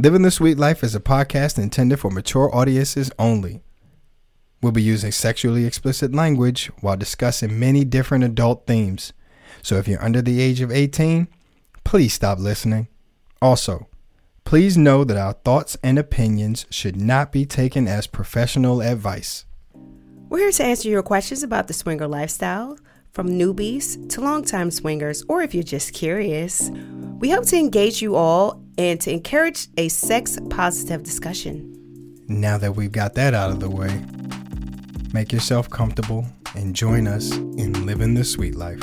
Living the Sweet Life is a podcast intended for mature audiences only. We'll be using sexually explicit language while discussing many different adult themes. So if you're under the age of 18, please stop listening. Also, please know that our thoughts and opinions should not be taken as professional advice. We're here to answer your questions about the swinger lifestyle, from newbies to longtime swingers, or if you're just curious. We hope to engage you all and to encourage a sex positive discussion. Now that we've got that out of the way, make yourself comfortable and join us in living the sweet life.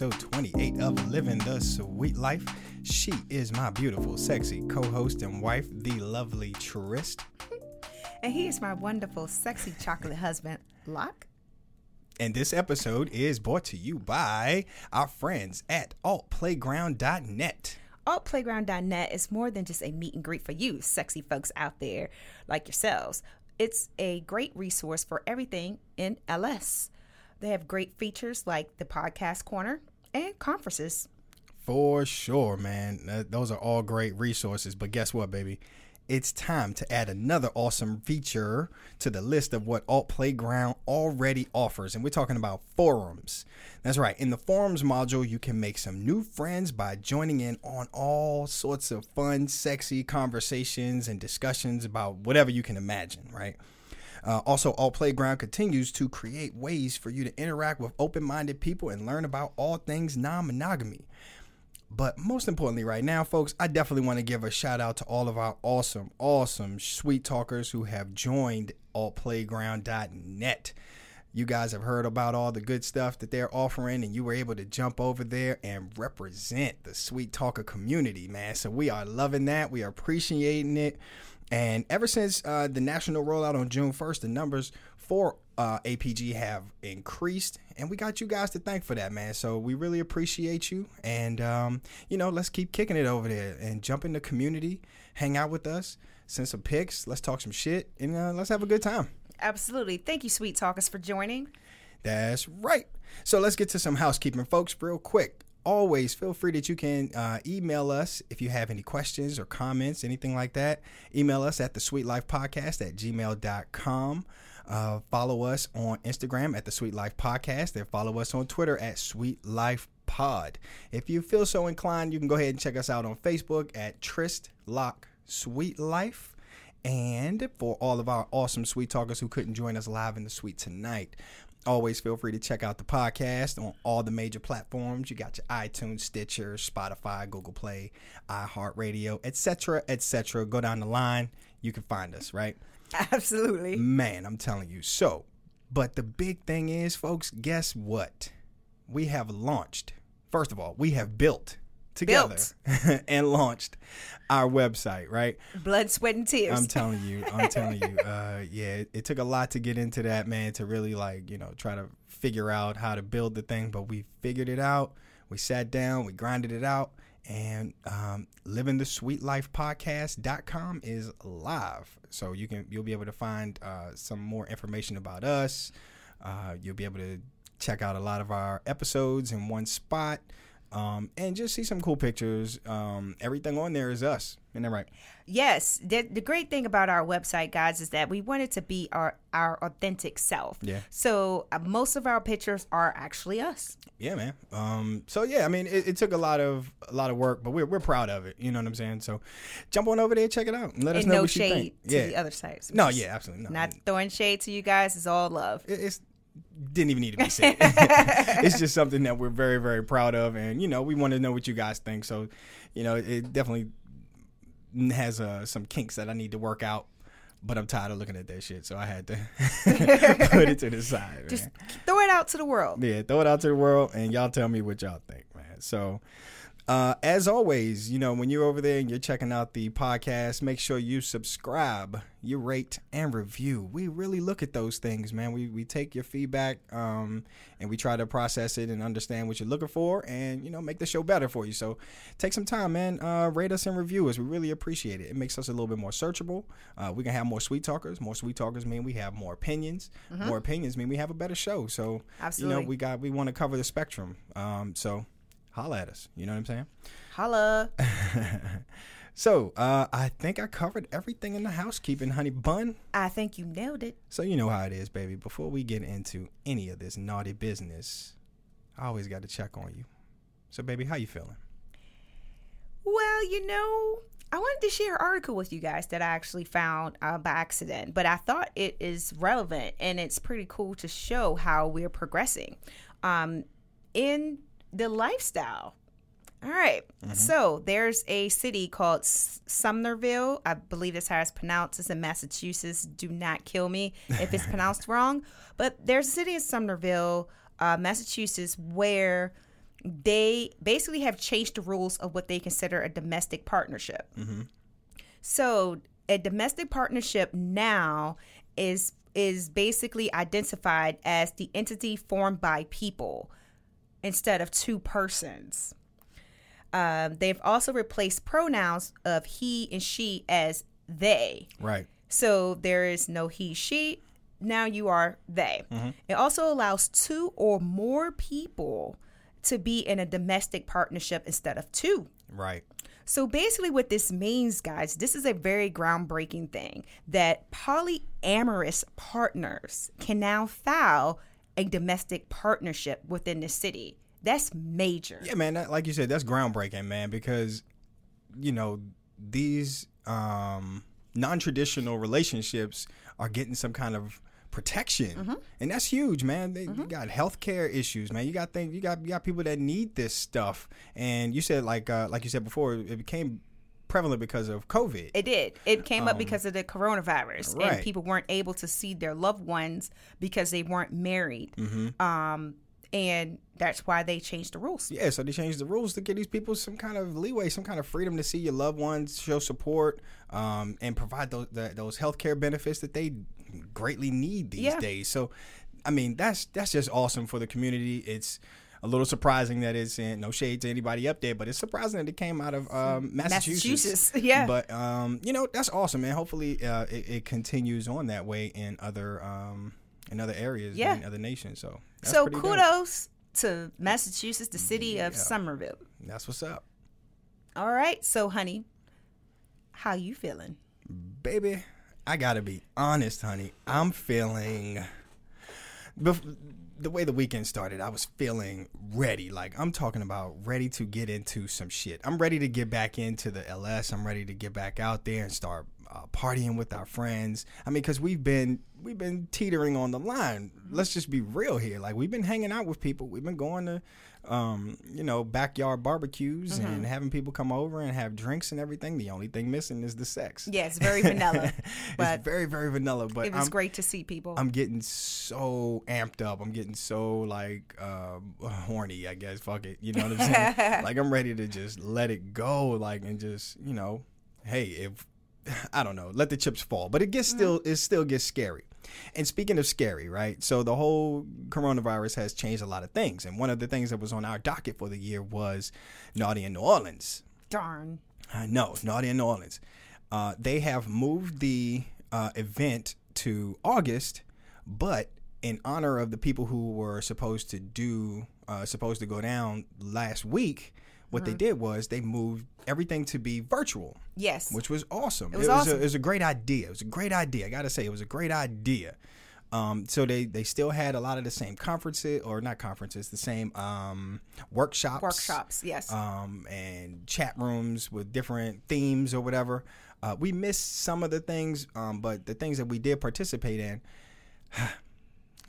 Episode 28 of Living the Sweet Life. She is my beautiful, sexy co host and wife, the lovely Trist. And he is my wonderful, sexy chocolate husband, Locke. And this episode is brought to you by our friends at altplayground.net. Altplayground.net is more than just a meet and greet for you, sexy folks out there like yourselves. It's a great resource for everything in LS. They have great features like the podcast corner and conferences. For sure, man. Those are all great resources. But guess what, baby? It's time to add another awesome feature to the list of what Alt Playground already offers. And we're talking about forums. That's right. In the forums module, you can make some new friends by joining in on all sorts of fun, sexy conversations and discussions about whatever you can imagine, right? Uh, also, Alt Playground continues to create ways for you to interact with open minded people and learn about all things non monogamy. But most importantly, right now, folks, I definitely want to give a shout out to all of our awesome, awesome sweet talkers who have joined altplayground.net. You guys have heard about all the good stuff that they're offering, and you were able to jump over there and represent the sweet talker community, man. So we are loving that. We are appreciating it. And ever since uh, the national rollout on June 1st, the numbers for uh, APG have increased, and we got you guys to thank for that, man. So we really appreciate you, and um, you know, let's keep kicking it over there and jump in the community, hang out with us, send some pics, let's talk some shit, and uh, let's have a good time. Absolutely. Thank you, Sweet Talkers, for joining. That's right. So let's get to some housekeeping, folks, real quick. Always feel free that you can uh, email us if you have any questions or comments, anything like that. Email us at the Sweet Life Podcast at gmail.com. Uh, follow us on Instagram at the Sweet Life Podcast and follow us on Twitter at Sweet Life Pod. If you feel so inclined, you can go ahead and check us out on Facebook at Trist Locke Sweet Life. And for all of our awesome sweet talkers who couldn't join us live in the suite tonight, always feel free to check out the podcast on all the major platforms. You got your iTunes, Stitcher, Spotify, Google Play, iHeartRadio, etc., etc. Go down the line, you can find us, right? Absolutely. Man, I'm telling you. So, but the big thing is, folks, guess what? We have launched. First of all, we have built together and launched our website, right? Blood, sweat, and tears. I'm telling you, I'm telling you. Uh, yeah, it, it took a lot to get into that, man, to really like, you know, try to figure out how to build the thing, but we figured it out. We sat down, we grinded it out, and um, living the sweet life podcast.com is live. So you can you'll be able to find uh, some more information about us. Uh, you'll be able to check out a lot of our episodes in one spot. Um, and just see some cool pictures. Um, everything on there is us. Isn't that right? Yes, the, the great thing about our website, guys, is that we wanted to be our our authentic self. Yeah. So uh, most of our pictures are actually us. Yeah, man. Um, so yeah, I mean, it, it took a lot of a lot of work, but we're we're proud of it. You know what I'm saying? So jump on over there, check it out, and let us know no what you shade think. to yeah. the other sites. no, yeah, absolutely. No. Not throwing shade to you guys. It's all love. It- it's didn't even need to be said. it's just something that we're very very proud of, and you know, we want to know what you guys think. So, you know, it definitely has uh, some kinks that I need to work out. But I'm tired of looking at that shit, so I had to put it to the side. Just man. throw it out to the world. Yeah, throw it out to the world and y'all tell me what y'all think, man. So, Uh, as always, you know, when you're over there and you're checking out the podcast, make sure you subscribe, you rate, and review. We really look at those things, man. We, we take your feedback um, and we try to process it and understand what you're looking for and, you know, make the show better for you. So take some time, man. Uh, rate us and review us. We really appreciate it. It makes us a little bit more searchable. Uh, we can have more sweet talkers. More sweet talkers mean we have more opinions. More opinions mean we have a better show. So, Absolutely. you know, we got, we want to cover the spectrum. Um, so, holla at us. You know what I'm saying? Holla. So, uh, I think I covered everything in the housekeeping, honey bun. I think you nailed it. So, you know how it is, baby. Before we get into any of this naughty business, I always got to check on you. So, baby, how you feeling? Well, you know, I wanted to share an article with you guys that I actually found uh, by accident, but I thought it is relevant and it's pretty cool to show how we're progressing um, in the lifestyle. All right. So there's a city called Sumnerville. I believe that's how it's pronounced. It's in Massachusetts. Do not kill me if it's pronounced wrong. But there's a city in Sumnerville, uh, Massachusetts, where they basically have changed the rules of what they consider a domestic partnership. So a domestic partnership now is is basically identified as the entity formed by people instead of two persons. Um, they've also replaced pronouns of he and she as they. Right. So there is no he, she. Now you are they. It also allows two or more people to be in a domestic partnership instead of two. Right. So basically, what this means, guys, this is a very groundbreaking thing that polyamorous partners can now file a domestic partnership within the city. That's major. Yeah, man. That, like you said, that's groundbreaking, man. Because you know these um, non-traditional relationships are getting some kind of protection, and that's huge, man. They, You got healthcare issues, man. You got things. You got you got people that need this stuff, and you said like uh, like you said before, it became prevalent because of COVID. It did. It came up because of the coronavirus, right. and people weren't able to see their loved ones because they weren't married. Um, and that's why they changed the rules. Yeah, so they changed the rules to give these people some kind of leeway, some kind of freedom to see your loved ones, show support, um, and provide those the, those healthcare benefits that they greatly need these Yeah. days. So, I mean, that's that's just awesome for the community. It's a little surprising that it's in no shade to anybody up there, but it's surprising that it came out of um, Massachusetts. Massachusetts, yeah. But um, you know, that's awesome, man. Hopefully, uh, it, it continues on that way in other um, in other areas, Yeah. in other nations. So, that's so pretty dope. kudos to Massachusetts, the city of Somerville. That's what's up. All right, so honey, how you feeling? baby, I gotta be honest, honey. I'm feeling. Bef- the way the weekend started, I was feeling ready. Like I'm talking about ready to get into some shit. I'm ready to get back into the LS. I'm ready to get back out there and start uh, partying with our friends. I mean, because we've been we've been teetering on the line. Let's just be real here. Like we've been hanging out with people. We've been going to, um, you know, backyard barbecues and having people come over and have drinks and everything. The only thing missing is the sex. Yeah, very vanilla, but it's very very vanilla but it was I'm, great to see people. I'm getting so amped up i'm getting so like um, horny i guess fuck it you know what i'm saying like i'm ready to just let it go like and just you know hey if i don't know let the chips fall but it gets still it still gets scary and speaking of scary right so the whole coronavirus has changed a lot of things and one of the things that was on our docket for the year was naughty in new orleans Darn. uh, no, Naughty in New Orleans. Uh, they have moved the uh, event to August, but in honor of the people who were supposed to do, uh, supposed to go down last week, what they did was they moved everything to be virtual, Yes. which was awesome. It was A, awesome. it was a great idea. It was a great idea. I gotta say, it was a great idea. Um, so they they still had a lot of the same conferences, or not conferences, the same um, workshops Workshops. Yes. um, and chat rooms with different themes or whatever. Uh, we missed some of the things, um, but the things that we did participate in,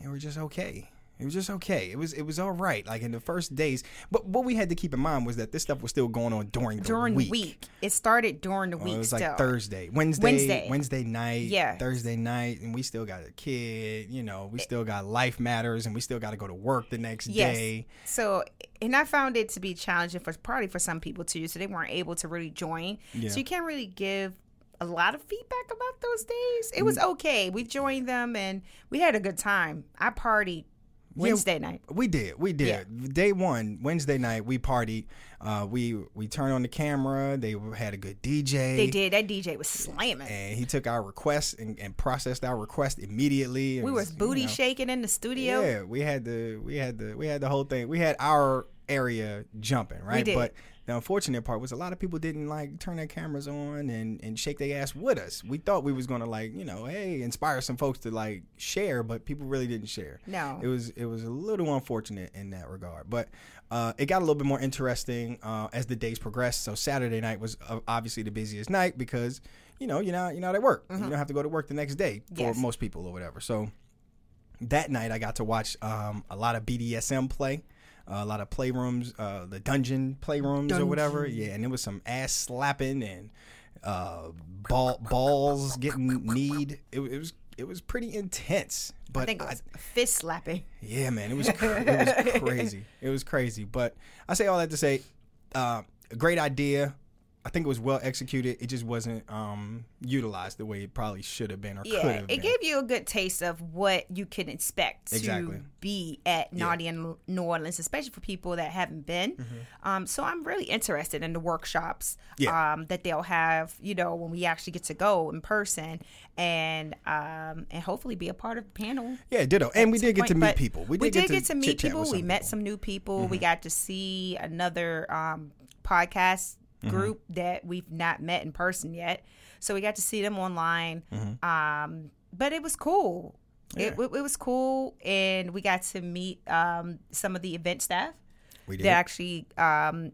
it were just okay. It was just okay. It was it was all right. Like in the first days, but what we had to keep in mind was that this stuff was still going on during the week. during week. the week. It started during the Well, week. it was still. like Thursday, Wednesday, Wednesday. Wednesday, night, Yeah. Thursday night, and we still got a kid. You know, we still got life matters, and we still got to go to work the next Yes. day. So, and I found it to be challenging for probably for some people too. So they weren't able to really join. Yeah. So you can't really give a lot of feedback about those days. It was Mm. okay. We joined them and we had a good time. I partied Wednesday night. We did, we did. Day one, Wednesday night, we partied. Uh, we we turned on the camera. They had a good DJ. They did. That DJ was slamming. and he took our request and, and processed our request immediately. It we was booty you know, shaking in the studio. Yeah, we had the we had the we had the whole thing. We had our area jumping, right? But the unfortunate part was a lot of people didn't like turn their cameras on and, and shake their ass with us. We thought we was gonna like, you know, hey, inspire some folks to like share, but people really didn't share. No. It was it was a little unfortunate in that regard. But uh, it got a little bit more interesting uh, as the days progressed. So Saturday night was uh, obviously the busiest night because you know you're not you're not at work. You don't have to go to work the next day for Mm-hmm. Yes. most people or whatever. So that night I got to watch um, a lot of BDSM play, a lot of playrooms, uh, the dungeon playrooms or whatever. Yeah, and it was some ass slapping and uh, ball balls getting kneed. It, it was it was pretty intense. But I think it was fist slapping. yeah, man, it was cr- it was crazy. It was crazy. But I say all that to say, uh, a great idea. I think it was well executed. It just wasn't um, utilized the way it probably should have been or could Yeah, have it been. gave you a good taste of what you can expect to Exactly. be at Naughty in New Orleans, especially for people that haven't been. Um, so I'm really interested in the workshops Mm-hmm. Yeah. um, that they'll have, you know, when we actually get to go in person and um, and hopefully be a part of the panel. yeah, ditto. And we did get to meet people. We We, did, did, get to, meet people. We met people. Mm-hmm. some new people. We got to see another um, podcast Mm-hmm. group that we've not met in person yet. So we got to see them online. Um, but it was cool. It, Mm-hmm. It, was cool, and we got to meet um, some of the event staff We did. that actually um,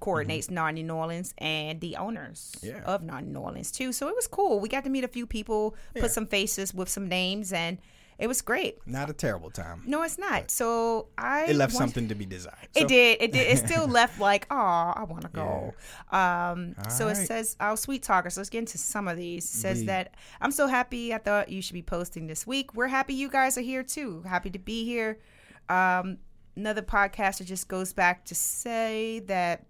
coordinates Naughty New Orleans and the owners Mm-hmm. Yeah. of Naughty New Orleans too. So it was cool. We got to meet a few people, Yeah. put some faces with some names, and it was great. Not a terrible time. No, it's not. So I It left want- something to be desired. It So- did. It did. It still left like, oh, I want to go. Um, so it Alright. says, our sweet talkers. Let's get into some of these. It says Indeed. that I'm so happy. I thought you should be posting this week. We're happy you guys are here too. Happy to be here. Um, another podcaster just goes back to say that,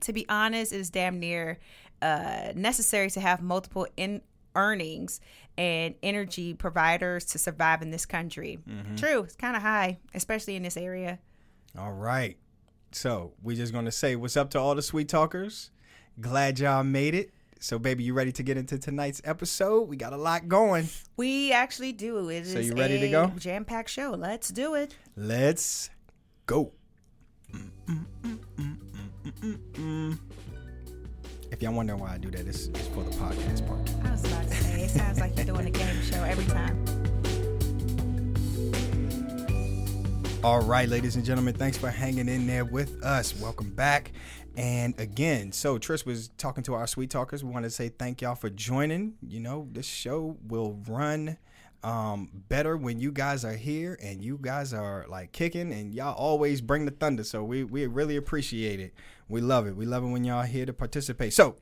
to be honest, it is damn near uh, necessary to have multiple in earnings and energy providers to survive in this country. Mm-hmm. True. It's kind of high, especially in this area. All right. So we're just gonna say what's up to all the sweet talkers. Glad y'all made it. So baby, you ready to get into tonight's episode? We got a lot going. We actually do. It is So you ready to a go? Jam-packed show. Let's do it. Let's go. If y'all wondering why I do that, it's, it's for the podcast part. It sounds like you're doing a game show every time. All right, ladies and gentlemen, thanks for hanging in there with us. Welcome back. And again, so Trish was talking to our sweet talkers. We want to say thank y'all for joining. You know, this show will run um, better when you guys are here and you guys are like kicking and y'all always bring the thunder. So we, we really appreciate it. We love it. We love it when y'all here to participate. So,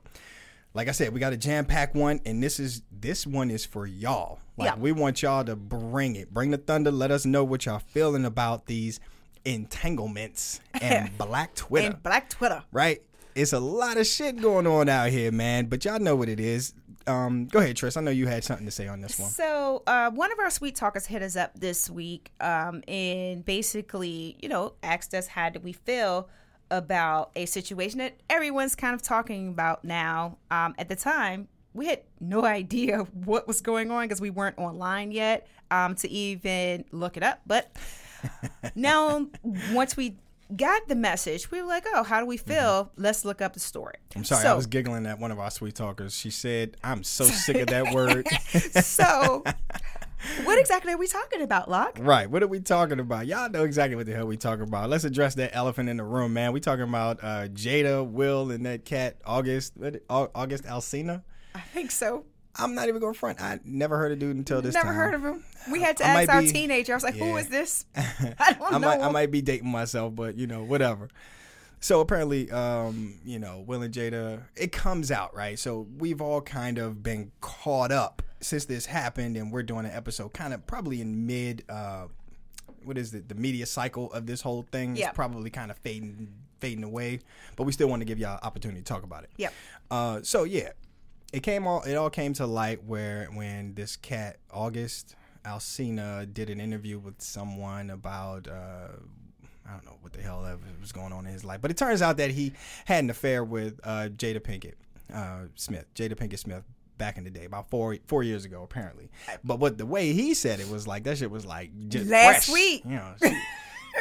like I said, we got a jam pack one, and this is this one is for y'all. Like Yeah. we want y'all to bring it, bring the thunder. Let us know what y'all feeling about these entanglements and Black Twitter. And Black Twitter. right? It's a lot of shit going on out here, man. But y'all know what it is. Um, go ahead, Tris. I know you had something to say on this one. So, uh, one of our sweet talkers hit us up this week um, and basically, you know, asked us how did we feel about a situation that everyone's kind of talking about now. Um, at the time, we had no idea what was going on because we weren't online yet um, to even look it up. But now, once we got the message, we were like, oh, how do we feel? Let's look up the story. Mm-hmm. I'm sorry, I was giggling at one of our sweet talkers. She said, "I'm so sick of that word." so, what exactly are we talking about, Locke? Right. What are we talking about? Y'all know exactly what the hell we talking about. Let's address that elephant in the room, man. We talking about uh, Jada, Will, and that cat August. August Alsina. I think so. I'm not even going to front. I never heard of dude until this Never time. heard of him. We had to I ask our be- teenager. I was like, "Who Yeah. is this?" I don't I know. might I might be dating myself, but you know, whatever. So apparently, um, you know, Will and Jada, it comes out right. So we've all kind of been caught up since this happened, and we're doing an episode kind of probably in mid. Uh, what is it? The media cycle of this whole thing Yeah. is probably kind of fading fading away, but we still want to give y'all opportunity to talk about it. Yep. Uh, so yeah, it came all it all came to light where when this cat August Alsina did an interview with someone about uh, I don't know what the hell was going on in his life, but it turns out that he had an affair with uh, Jada Pinkett uh, Smith, Jada Pinkett Smith. Back in the day, about four four years ago, apparently. But what the way he said it was like that shit was like just Last fresh, week. You know, she-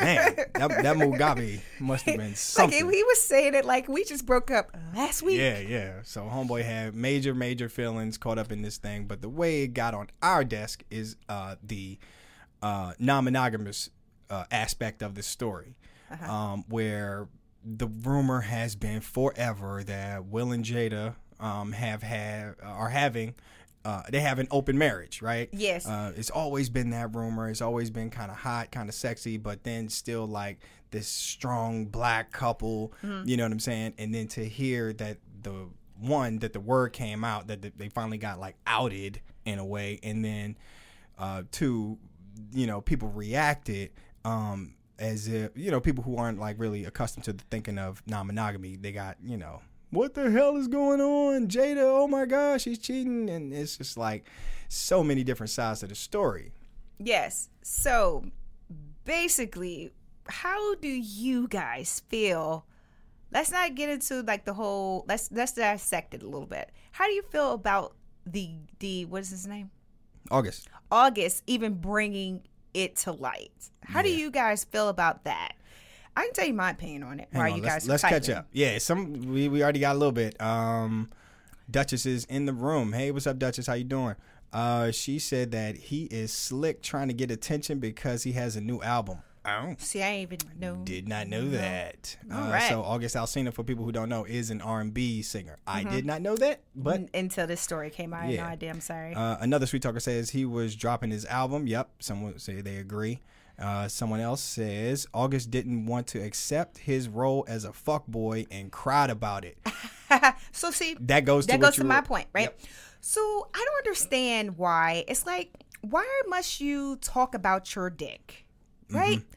man, that, that Mugabe must have been Like something. he was saying it like we just broke up last week. Yeah, yeah. So homeboy had major, major feelings caught up in this thing, but the way it got on our desk is uh, the uh, non-monogamous uh, aspect of the story, um, where the rumor has been forever that Will and Jada um, have had are having. Uh, they have an open marriage, right? Yes. Uh, it's always been that rumor. It's always been kind of hot, kind of sexy, but then still like this strong black couple. You know what I'm saying? And then to hear that the one that the word came out that they finally got like outed in a way, and then uh, two, you know, people reacted um, as if you know people who aren't like really accustomed to the thinking of non-monogamy. They got you know. What the hell is going on? Jada, oh my gosh, she's cheating. And it's just like so many different sides to the story. Yes. So basically, how do you guys feel? Let's not get into like the whole. Let's let's dissect it a little bit. How do you feel about the the what is his name? August. August even bringing it to light. How do you guys feel about that? I can tell you my opinion on it. Hang While on, you let's, guys let's catch up. Yeah, some we, we already got a little bit. Um, Duchess is in the room. Hey, what's up, Duchess? How you doing? Uh, she said that he is slick trying to get attention because he has a new album. Oh, See, I even know. did not know that. All uh, right. So August Alsina, for people who don't know, is an R and B singer. I Mm-hmm. did not know that, but N- until this story came out, I had no idea. I'm sorry. Uh, another sweet talker says he was dropping his album. Yep, someone say they agree. Uh, someone else says August didn't want to accept his role as a fuckboy and cried about it. so see, That goes to that what goes to my point, right? Yep. So I don't understand why it's like, why must you talk about your dick, right? Mm-hmm.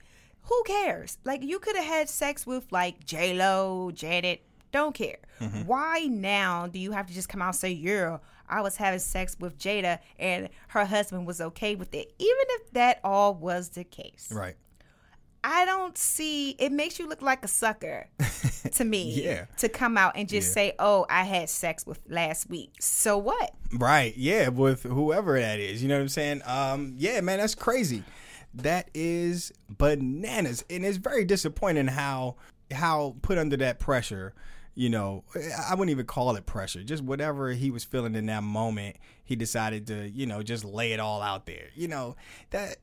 Who cares? Like you could have had sex with like J Lo, Janet. Don't care. Mm-hmm. Why now do you have to just come out and say, "Yeah, I was having sex with Jada and her husband was okay with it," even if that all was the case? Right. I don't see it makes you look like a sucker to me. Yeah. To come out and just Yeah. say, "Oh, I had sex with last week." So what? Right. Yeah. With whoever that is. You know what I'm saying? Um, yeah, man, that's crazy. That is bananas. And it's very disappointing how how put under that pressure, you know, I wouldn't even call it pressure. Just whatever he was feeling in that moment, he decided to, you know, just lay it all out there. You know, that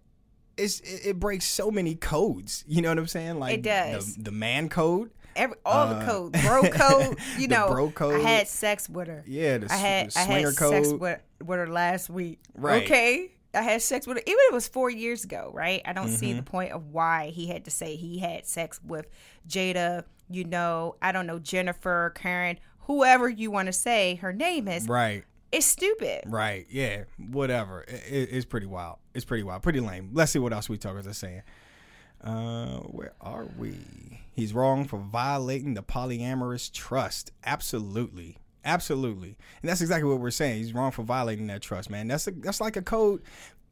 it's it, breaks so many codes. You know what I'm saying? Like It does. The, the man code. Every all the Uh, codes, bro code. You know, bro code. I had sex with her. Yeah, the I had the I had swinger sex code. with with her last week. Right. Okay. I had sex with her, even if it was four years ago, right? I don't see Mm-hmm. the point of why he had to say he had sex with Jada. You know, I don't know Jennifer, Karen, whoever you want to say her name is. Right. It's stupid. Right. Yeah. Whatever. It, it- it's pretty wild. It's pretty wild. Pretty lame. Let's see what else we talkers are saying. Uh, where are we? He's wrong for violating the polyamorous trust. Absolutely. Absolutely. And that's exactly what we're saying. He's wrong for violating that trust, man. That's a, that's like a code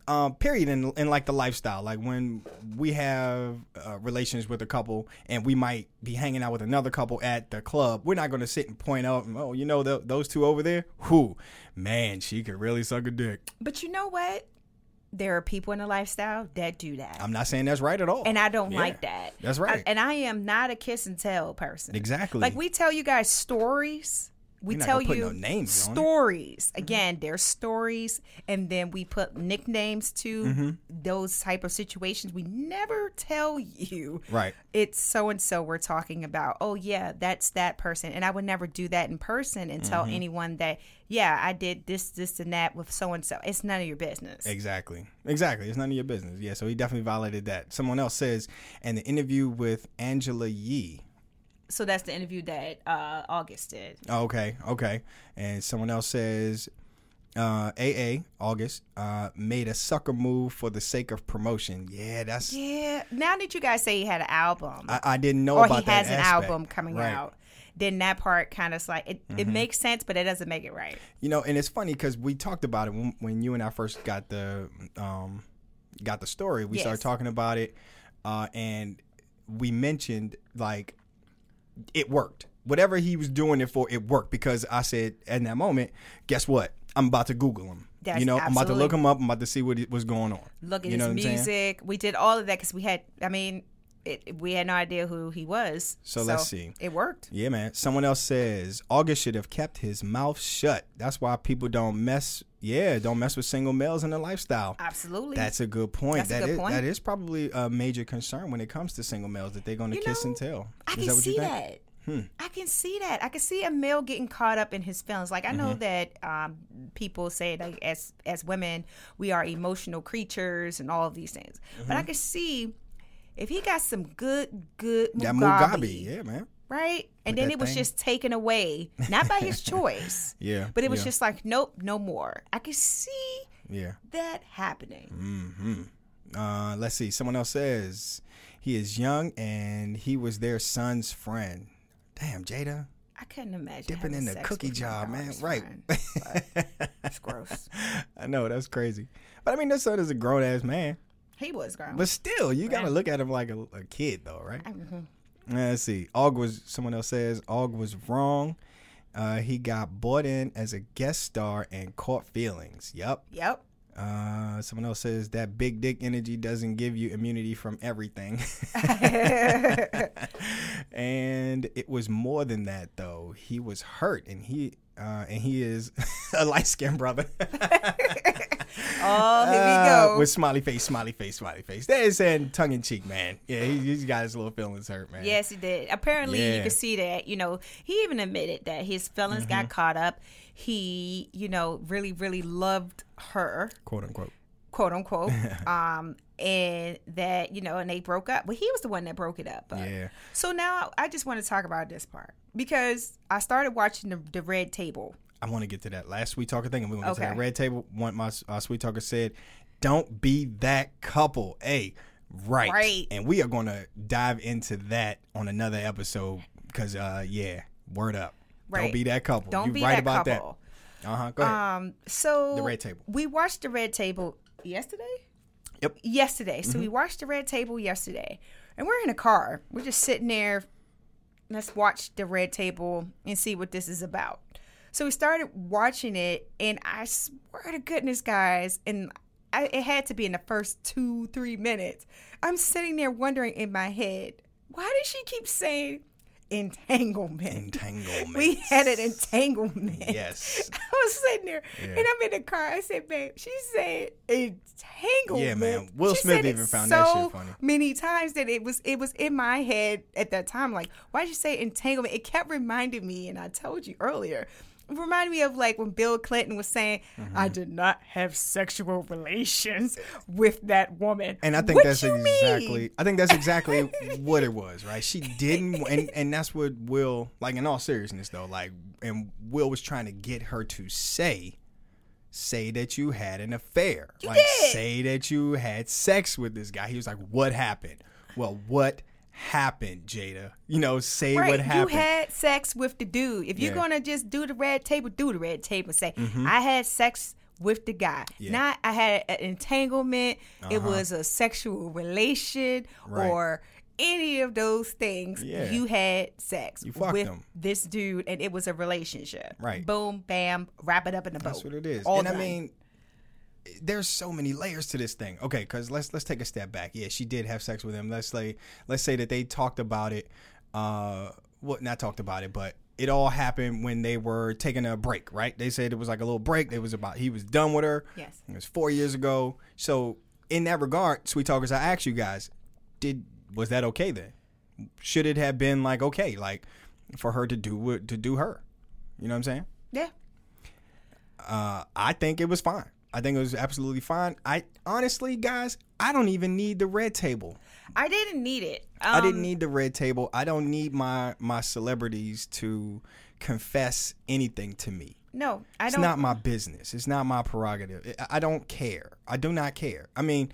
um, period in, in like the lifestyle. Like when we have uh, relations with a couple and we might be hanging out with another couple at the club, we're not going to sit and point out, oh, you know, th those two over there? Who? Man, she could really suck a dick. But you know what? There are people in the lifestyle that do that. I'm not saying that's right at all. and I don't Yeah, like that. That's right. I- and I am not a kiss and tell person. Exactly. Like we tell you guys stories we tell you no names on it. stories. Again, there's stories, and then we put nicknames to Mm-hmm. those type of situations. We never tell you, Right. It's so and so we're talking about. Oh yeah, that's that person, and I would never do that in person and tell Mm-hmm. anyone that yeah I did this, this, and that with so and so. It's none of your business. Exactly. Exactly. It's none of your business. Yeah. So he definitely violated that. Someone else says, and the interview with Angela Yee. So that's the interview that uh, August did. Oh, okay. Okay. And someone else says, uh, AA August uh, made a sucker move for the sake of promotion. Yeah, that's. Yeah. Now that you guys say he had an album, I, I didn't know or about he has an aspect. album coming Right. Mm-hmm. out, then that part kind of like it, it makes sense, but it doesn't make it right. You know, and it's funny because we talked about it when, when you and I first got the um, got the story. We Yes. started talking about it, uh, and we mentioned like it worked. Whatever he was doing it for, it worked because I said in that moment, guess what? I'm about to Google him. That's you know, I'm about to look him up. I'm about to see what what's going on. Look at you his what I'm saying? music. We did all of that because we had. I mean, it, we had no idea who he was. So let's see. It worked. Yeah, man. Someone else says August should have kept his mouth shut. That's why people don't mess. Yeah, don't mess with single males in the lifestyle. Absolutely. That's a good point. That's a That good is- point. that is probably a major concern when it comes to single males that they're going to You kiss know, and tell. I Is can that see that. Hmm. I can see that. I can see a male getting caught up in his feelings. Like I know Mm-hmm. that um, people say like as as women we are emotional creatures and all of these things. But Mm-hmm. I can see if he got some good good That Mugabe, Mugabe, yeah, man. Right? And then it was thing. just taken away, not by his choice. Yeah, But it was yeah. just like, nope, no more. I could see Yeah. that happening. Mm-hmm. Uh, let's see. Someone else says he is young and he was their son's friend. Damn, Jada. I couldn't imagine Dipping in the cookie jar, man. Right. It's gross. I know that's crazy, but I mean, this son is a grown ass man. He was grown. But still, you gotta look at him like a, a kid, though, right? Mhm. Let's see. Og was someone else says Og was wrong. Uh, he got bought in as a guest star and caught feelings. Yep. Yep. Uh, someone else says that big dick energy doesn't give you immunity from everything. and it was more than that though. He was hurt and he uh, and he is a light skinned brother. Oh, here we Uh, go. with smiley face, smiley face, smiley face. That is saying tongue in cheek, man. Yeah, he, he's got his little feelings hurt, man. yes, he did. Apparently, you Yeah. could see that. You know, he even admitted that his feelings got Mm-hmm. caught up. He, you know, really, really loved her, Quote unquote. quote unquote. um, and that you know, and they broke up. But he was the one that broke it up. But. Yeah. So now I just want to talk about this part because I started watching the, the Red Table. I want to get to that last sweet talker thing, and we're gonna get to Okay. that red table. One my uh, sweet talker said, "Don't be that couple." Hey, right, Right. and we are gonna dive into that on another episode because, uh, yeah, word up. Don't be that couple. Don't you be right that about couple. that. Uh huh. Go ahead. Um, so The Red Table. We watched the Red Table yesterday. Yep. Mm-hmm. Yesterday. So we watched the Red Table yesterday, and we're in a car. We're just sitting there. Let's watch the Red Table and see what this is about. So we started watching it, and I swear to goodness, guys, and I, it had to be in the first two, three minutes. I'm sitting there wondering in my head, why does she keep saying entanglement? Entanglement. We had an entanglement. Yes. I was sitting there Yeah. and I'm in the car. I said, babe, she said entanglement. Yeah, man. Will She Smith even found so that shit funny. Many times that it was it was in my head at that time. Like, why did you say entanglement? It kept reminding me, and I told you earlier. It reminded me of like when Bill Clinton was saying, Mm-hmm. "I did not have sexual relations with that woman." And I think What that's exactly. mean? I think that's exactly what it was, right? She didn't, and and that's what Will, like in all seriousness though, like, and Will was trying to get her to say, say that you had an affair, like did. say that you had sex with this guy. He was like, "What happened?" Well, what happened, Jada? You know, say Right, what happened. you had sex with the dude. If you're Yeah. Mm-hmm. gonna just do the red table, do the red table. Say I had sex with the guy. Yeah. Not I had an entanglement. It Uh-huh. was a sexual relation Right. or any of those things. Yeah. You had sex You with him. this dude, and it was a relationship. Right. Boom, bam, wrap it up in the boat. That's what it is. All and I mean, there's so many layers to this thing. Okay, because let's let's take a step back. Yeah, she did have sex with him. Let's say let's say that they talked about it. Uh, well, not talked about it, but it all happened when they were taking a break, right? They said it was like a little break. It was about he was done with her. Yes. It was four years ago. So in that regard, sweet talkers, I ask you guys, did was that okay then? Should it have been like okay, like for her to do what to do her? You know what I'm saying? Yeah. Uh, I think it was fine. I think it was absolutely fine. I honestly, guys, I don't even need the red table. I didn't need it. I didn't Um, need the red table. I don't need my my celebrities to confess anything to me. No, I It's don't. It's not my business. It's not my prerogative. I don't care. I do not care. I mean,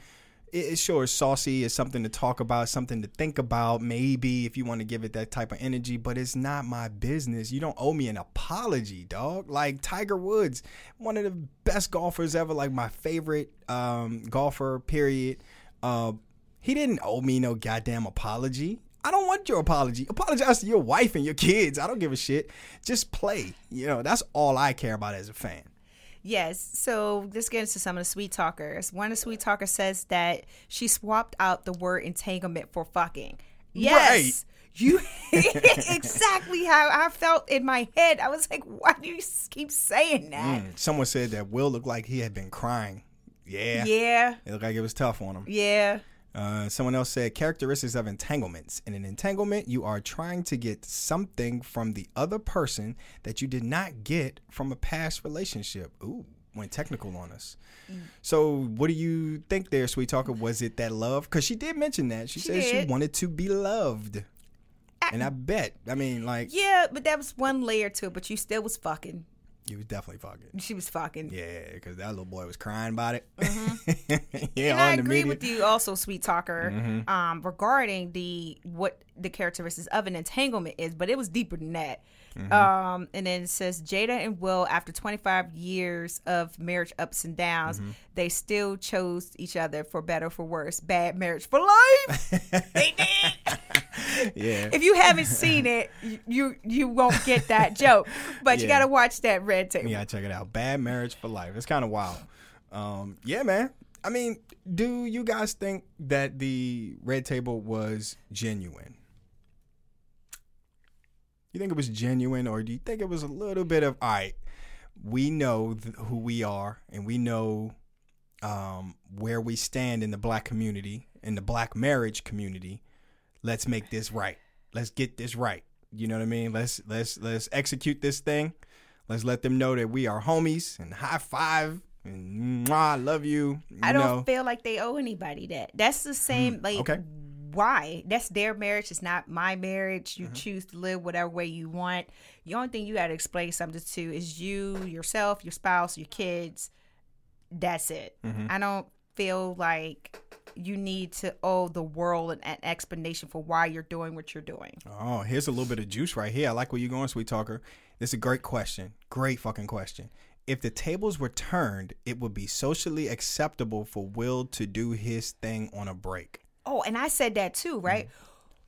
it, sure saucy. It's something to talk about, something to think about. Maybe if you want to give it that type of energy, but it's not my business. You don't owe me an apology, dog. Like Tiger Woods, one of the best golfers ever. Like my favorite um, golfer. Period. Uh, he didn't owe me no goddamn apology. I don't want your apology. Apologize to your wife and your kids. I don't give a shit. Just play. You know, that's all I care about as a fan. Yes. So let's get into some of the sweet talkers. One of the sweet talkers says that she swapped out the word entanglement for fucking. Yes. You exactly how I felt in my head. I was like, why do you keep saying that? Mm, Someone said that Will looked like he had been crying. Yeah. Yeah. It looked like it was tough on him. Yeah. Uh, someone else said characteristics of entanglements. In an entanglement, you are trying to get something from the other person that you did not get from a past relationship. Ooh, went technical on us. Mm. So, what do you think there, sweet talker? Was it that love? Because she did mention that. She, She said did. she wanted to be loved. And I bet, I mean, like, Yeah, but that was one layer to it, but you still was fucking. You was definitely fucking. She was fucking. Yeah, because that little boy was crying about it. yeah, Mm-hmm. and I agree with you also, sweet talker, Mm-hmm. um, regarding the what the characteristics of an entanglement is, but it was deeper than that. Mm-hmm. Um, and then it says Jada and Will, after 25 years of marriage ups and downs, Mm-hmm. they still chose each other for better for worse. Bad marriage for life. they did. Yeah. If you haven't seen it, you you, won't get that joke. But you got to watch that red tape. You gotta check it out. Bad Marriage for Life. It's kind of wild. Um, yeah, man. I mean, do you guys think that the Red Table was genuine? You think it was genuine, or do you think it was a little bit of all right? We know th- who we are, and we know um, where we stand in the black community, in the black marriage community. Let's make this right. Let's get this right. You know what I mean? Let's let's let's execute this thing. Let's let them know that we are homies and high five and I love you. you I don't know. feel like they owe anybody that. That's the same. Like, okay. why? That's their marriage. It's not my marriage. Mm-hmm. You choose to live whatever way you want. The only thing you got to explain something to is you, yourself, your spouse, your kids. That's it. Mm-hmm. I don't feel like you need to owe the world an, an explanation for why you're doing what you're doing. Oh, here's a little bit of juice right here. I like where you're going, sweet talker. This is a great question. Great fucking question. If the tables were turned, it would be socially acceptable for Will to do his thing on a break. Oh, and I said that too, right?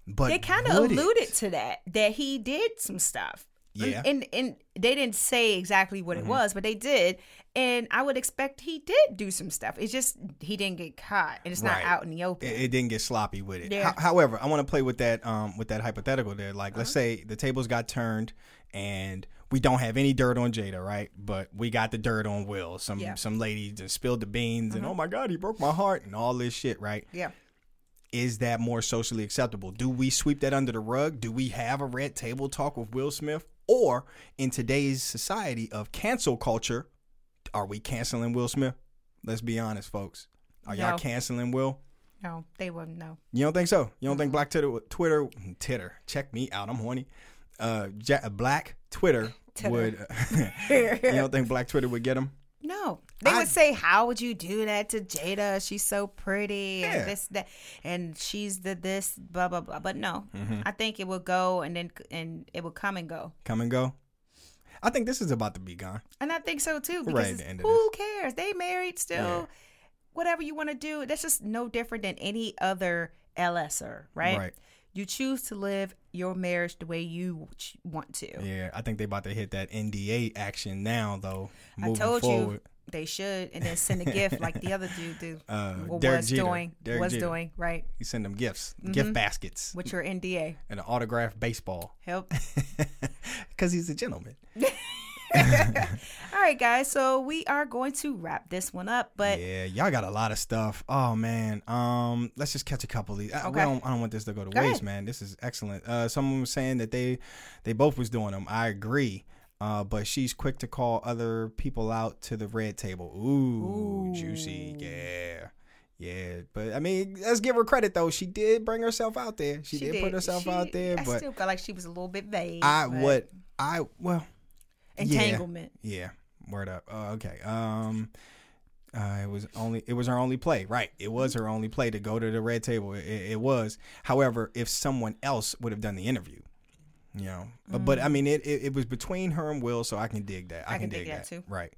But they kind of would it? alluded to that that he did some stuff Yeah. and and they didn't say exactly what it Mm-hmm. was but they did and i would expect he did do some stuff it's just he didn't get caught and it's Right. not out in the open It, it didn't get sloppy with it. Yeah. Ho- however, I want to play with that um with that hypothetical there. Like, let's Uh-huh. say the tables got turned and we don't have any dirt on Jada, right? But we got the dirt on Will. Some Yeah. Uh-huh. some lady just spilled the beans and oh my god, he broke my heart and all this shit, right? yeah is that more socially acceptable? Do we sweep that under the rug? Do we have a red table talk with Will Smith? Or in today's society of cancel culture, are we canceling Will Smith? Let's be honest, folks. Are No. y'all canceling Will? no they wouldn't know You don't think so? You don't think Black Twitter, Twitter, Titter, check me out, I'm horny. Uh, Ja- Black Twitter Titter. would. you don't think Black Twitter would get him? no they I- would say how would you do that to jada she's so pretty Yeah. and this that and she's the this blah blah blah but no Mm-hmm. i think it will go and then and it will come and go Come and go. I think this is about to be gone. And I think so too. Because right at it's- the end of who cares? They married still. Yeah. Whatever you want to do. That's just no different than any other LSer, right? Right. You choose to live your marriage the way you want to. Yeah, I think they about to hit that NDA action now, though. I Moving told forward. you They should, and then send a gift like the other dude do, Uh, was Jeter. doing, Derek was Jeter. doing, right? He send them gifts, Mm-hmm. gift baskets, With your NDA. and an autographed baseball. Help. Because he's a gentleman. All right, guys. So we are going to wrap this one up, but yeah, y'all got a lot of stuff. Oh man, um, let's just catch a couple of these. I, Okay. don't, I don't want this to go to Go waste, ahead. man. This is excellent. Uh, someone was saying that they, they both was doing them. I agree. Uh, but she's quick to call other people out to the red table. Ooh, juicy, yeah, yeah. But I mean, let's give her credit though. She did bring herself out there. She, did, put herself She- out there. I but still felt like she was a little bit vague. I what I well yeah. entanglement. Yeah, word up. Uh, okay. Um, uh, it was only it was her only play, right? It was her only play to go to the red table. It, it was. However, if someone else would have done the interview, you know, but, but I mean, it, it it was between her and Will, so I can dig that. I, can, dig, that. too. Right.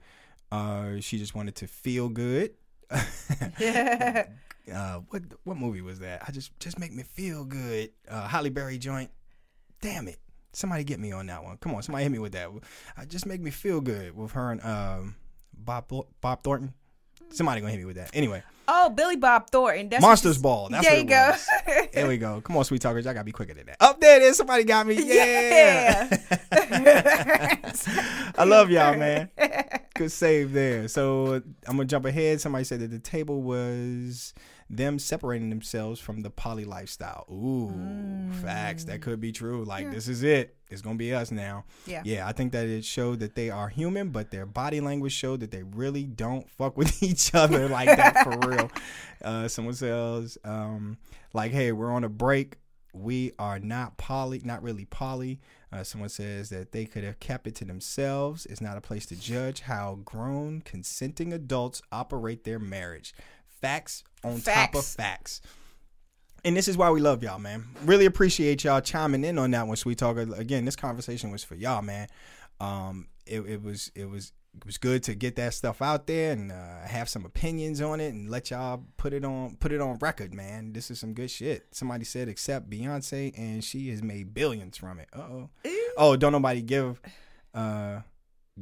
Uh, she just wanted to feel good. Yeah. uh, what what movie was that? I just just make me feel good. Uh, Halle Berry joint. Damn it! Somebody get me on that one. Come on, somebody hit me with that. Uh, just make me feel good with her and um, Bob Bob Thornton. Somebody gonna hit me with that. Anyway, oh, Billy Bob Thornton. That's Monsters Ball. That's there you go. There we go. Come on, sweet talkers. Y'all gotta be quicker than that. Up there. Somebody got me. Yeah. I love y'all, man. Good save there. So I'm gonna jump ahead. Somebody said that the table was them separating themselves from the poly lifestyle. Ooh, facts. That could be true. Like this is it. It's gonna be us now. Yeah. Yeah, I think that it showed that they are human, but their body language showed that they really don't fuck with each other like that for real. Uh, someone says, um, like, hey, we're on a break. We are not poly, not really poly. Uh, someone says that they could have kept it to themselves. It's not a place to judge how grown, consenting adults operate their marriage. Facts on top of Facts. facts. And this is why we love y'all, man. Really appreciate y'all chiming in on that one, Sweet Talker. Again, this conversation was for y'all, man. Um, it, it was it was it was good to get that stuff out there and uh, have some opinions on it and let y'all put it on put it on record, man. This is some good shit. Somebody said except Beyonce, and she has made billions from it. Uh oh. Oh, don't nobody give uh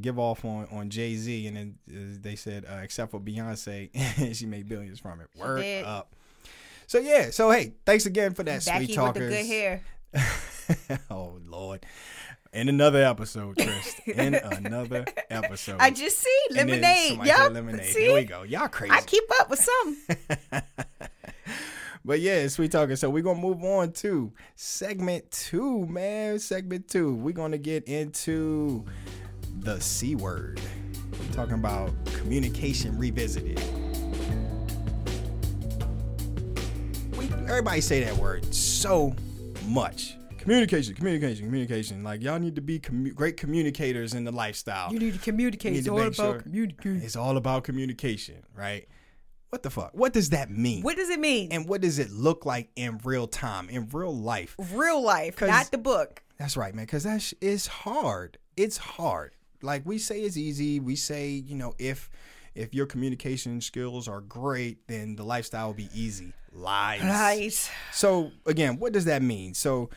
give off on on Jay Z, and then uh, they said uh, except for Beyonce, she made billions from it. Word up. So yeah, so hey, thanks again for that, Becky sweet with the good hair. oh Lord. In another episode, Chris. In another episode. I just see lemonade. said lemonade. See? Here we go. Y'all crazy. I keep up with some. But yeah, sweet talking. So we're gonna move on to segment two, man. Segment two. We're gonna get into the C word. We're talking about communication revisited. We everybody say that word so much. Communication, communication, communication. Like y'all need to be commu- great communicators in the lifestyle. You need to communicate. Need to make sure It's all about communication, right? What the fuck? What does that mean? What does it mean? and what does it look like in real time, in real life? Real life, not the book. That's right, man. Because that sh- is hard. It's hard. Like we say, it's easy. We say, you know, if if your communication skills are great, then the lifestyle will be easy. Lies. Right. So again, what does that mean? So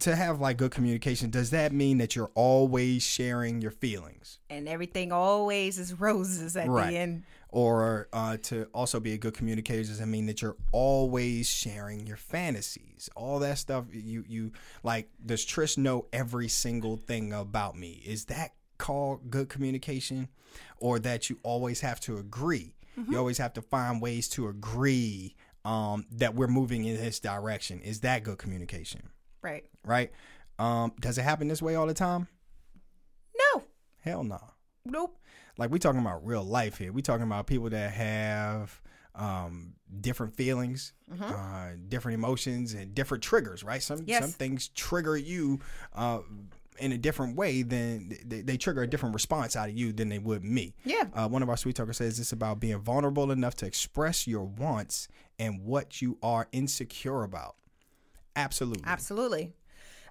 to have like good communication, does that mean that you're always sharing your feelings? And everything always is roses at Right. the end. or uh, to also be a good communicator does that mean that you're always sharing your fantasies all that stuff you you like does trish know every single thing about me is that called good communication or that you always have to agree you always have to find ways to agree um, that we're moving in this direction is that good communication Right. right um, does it happen this way all the time No. hell no Nope. like we're talking about real life here. We talking about people that have um, different feelings, uh, different emotions, and different triggers. Right? Some Yes. some things trigger you uh, in a different way than they, they trigger a different response out of you than they would me. Yeah. Uh, one of our sweet talkers says it's about being vulnerable enough to express your wants and what you are insecure about. Absolutely. Absolutely.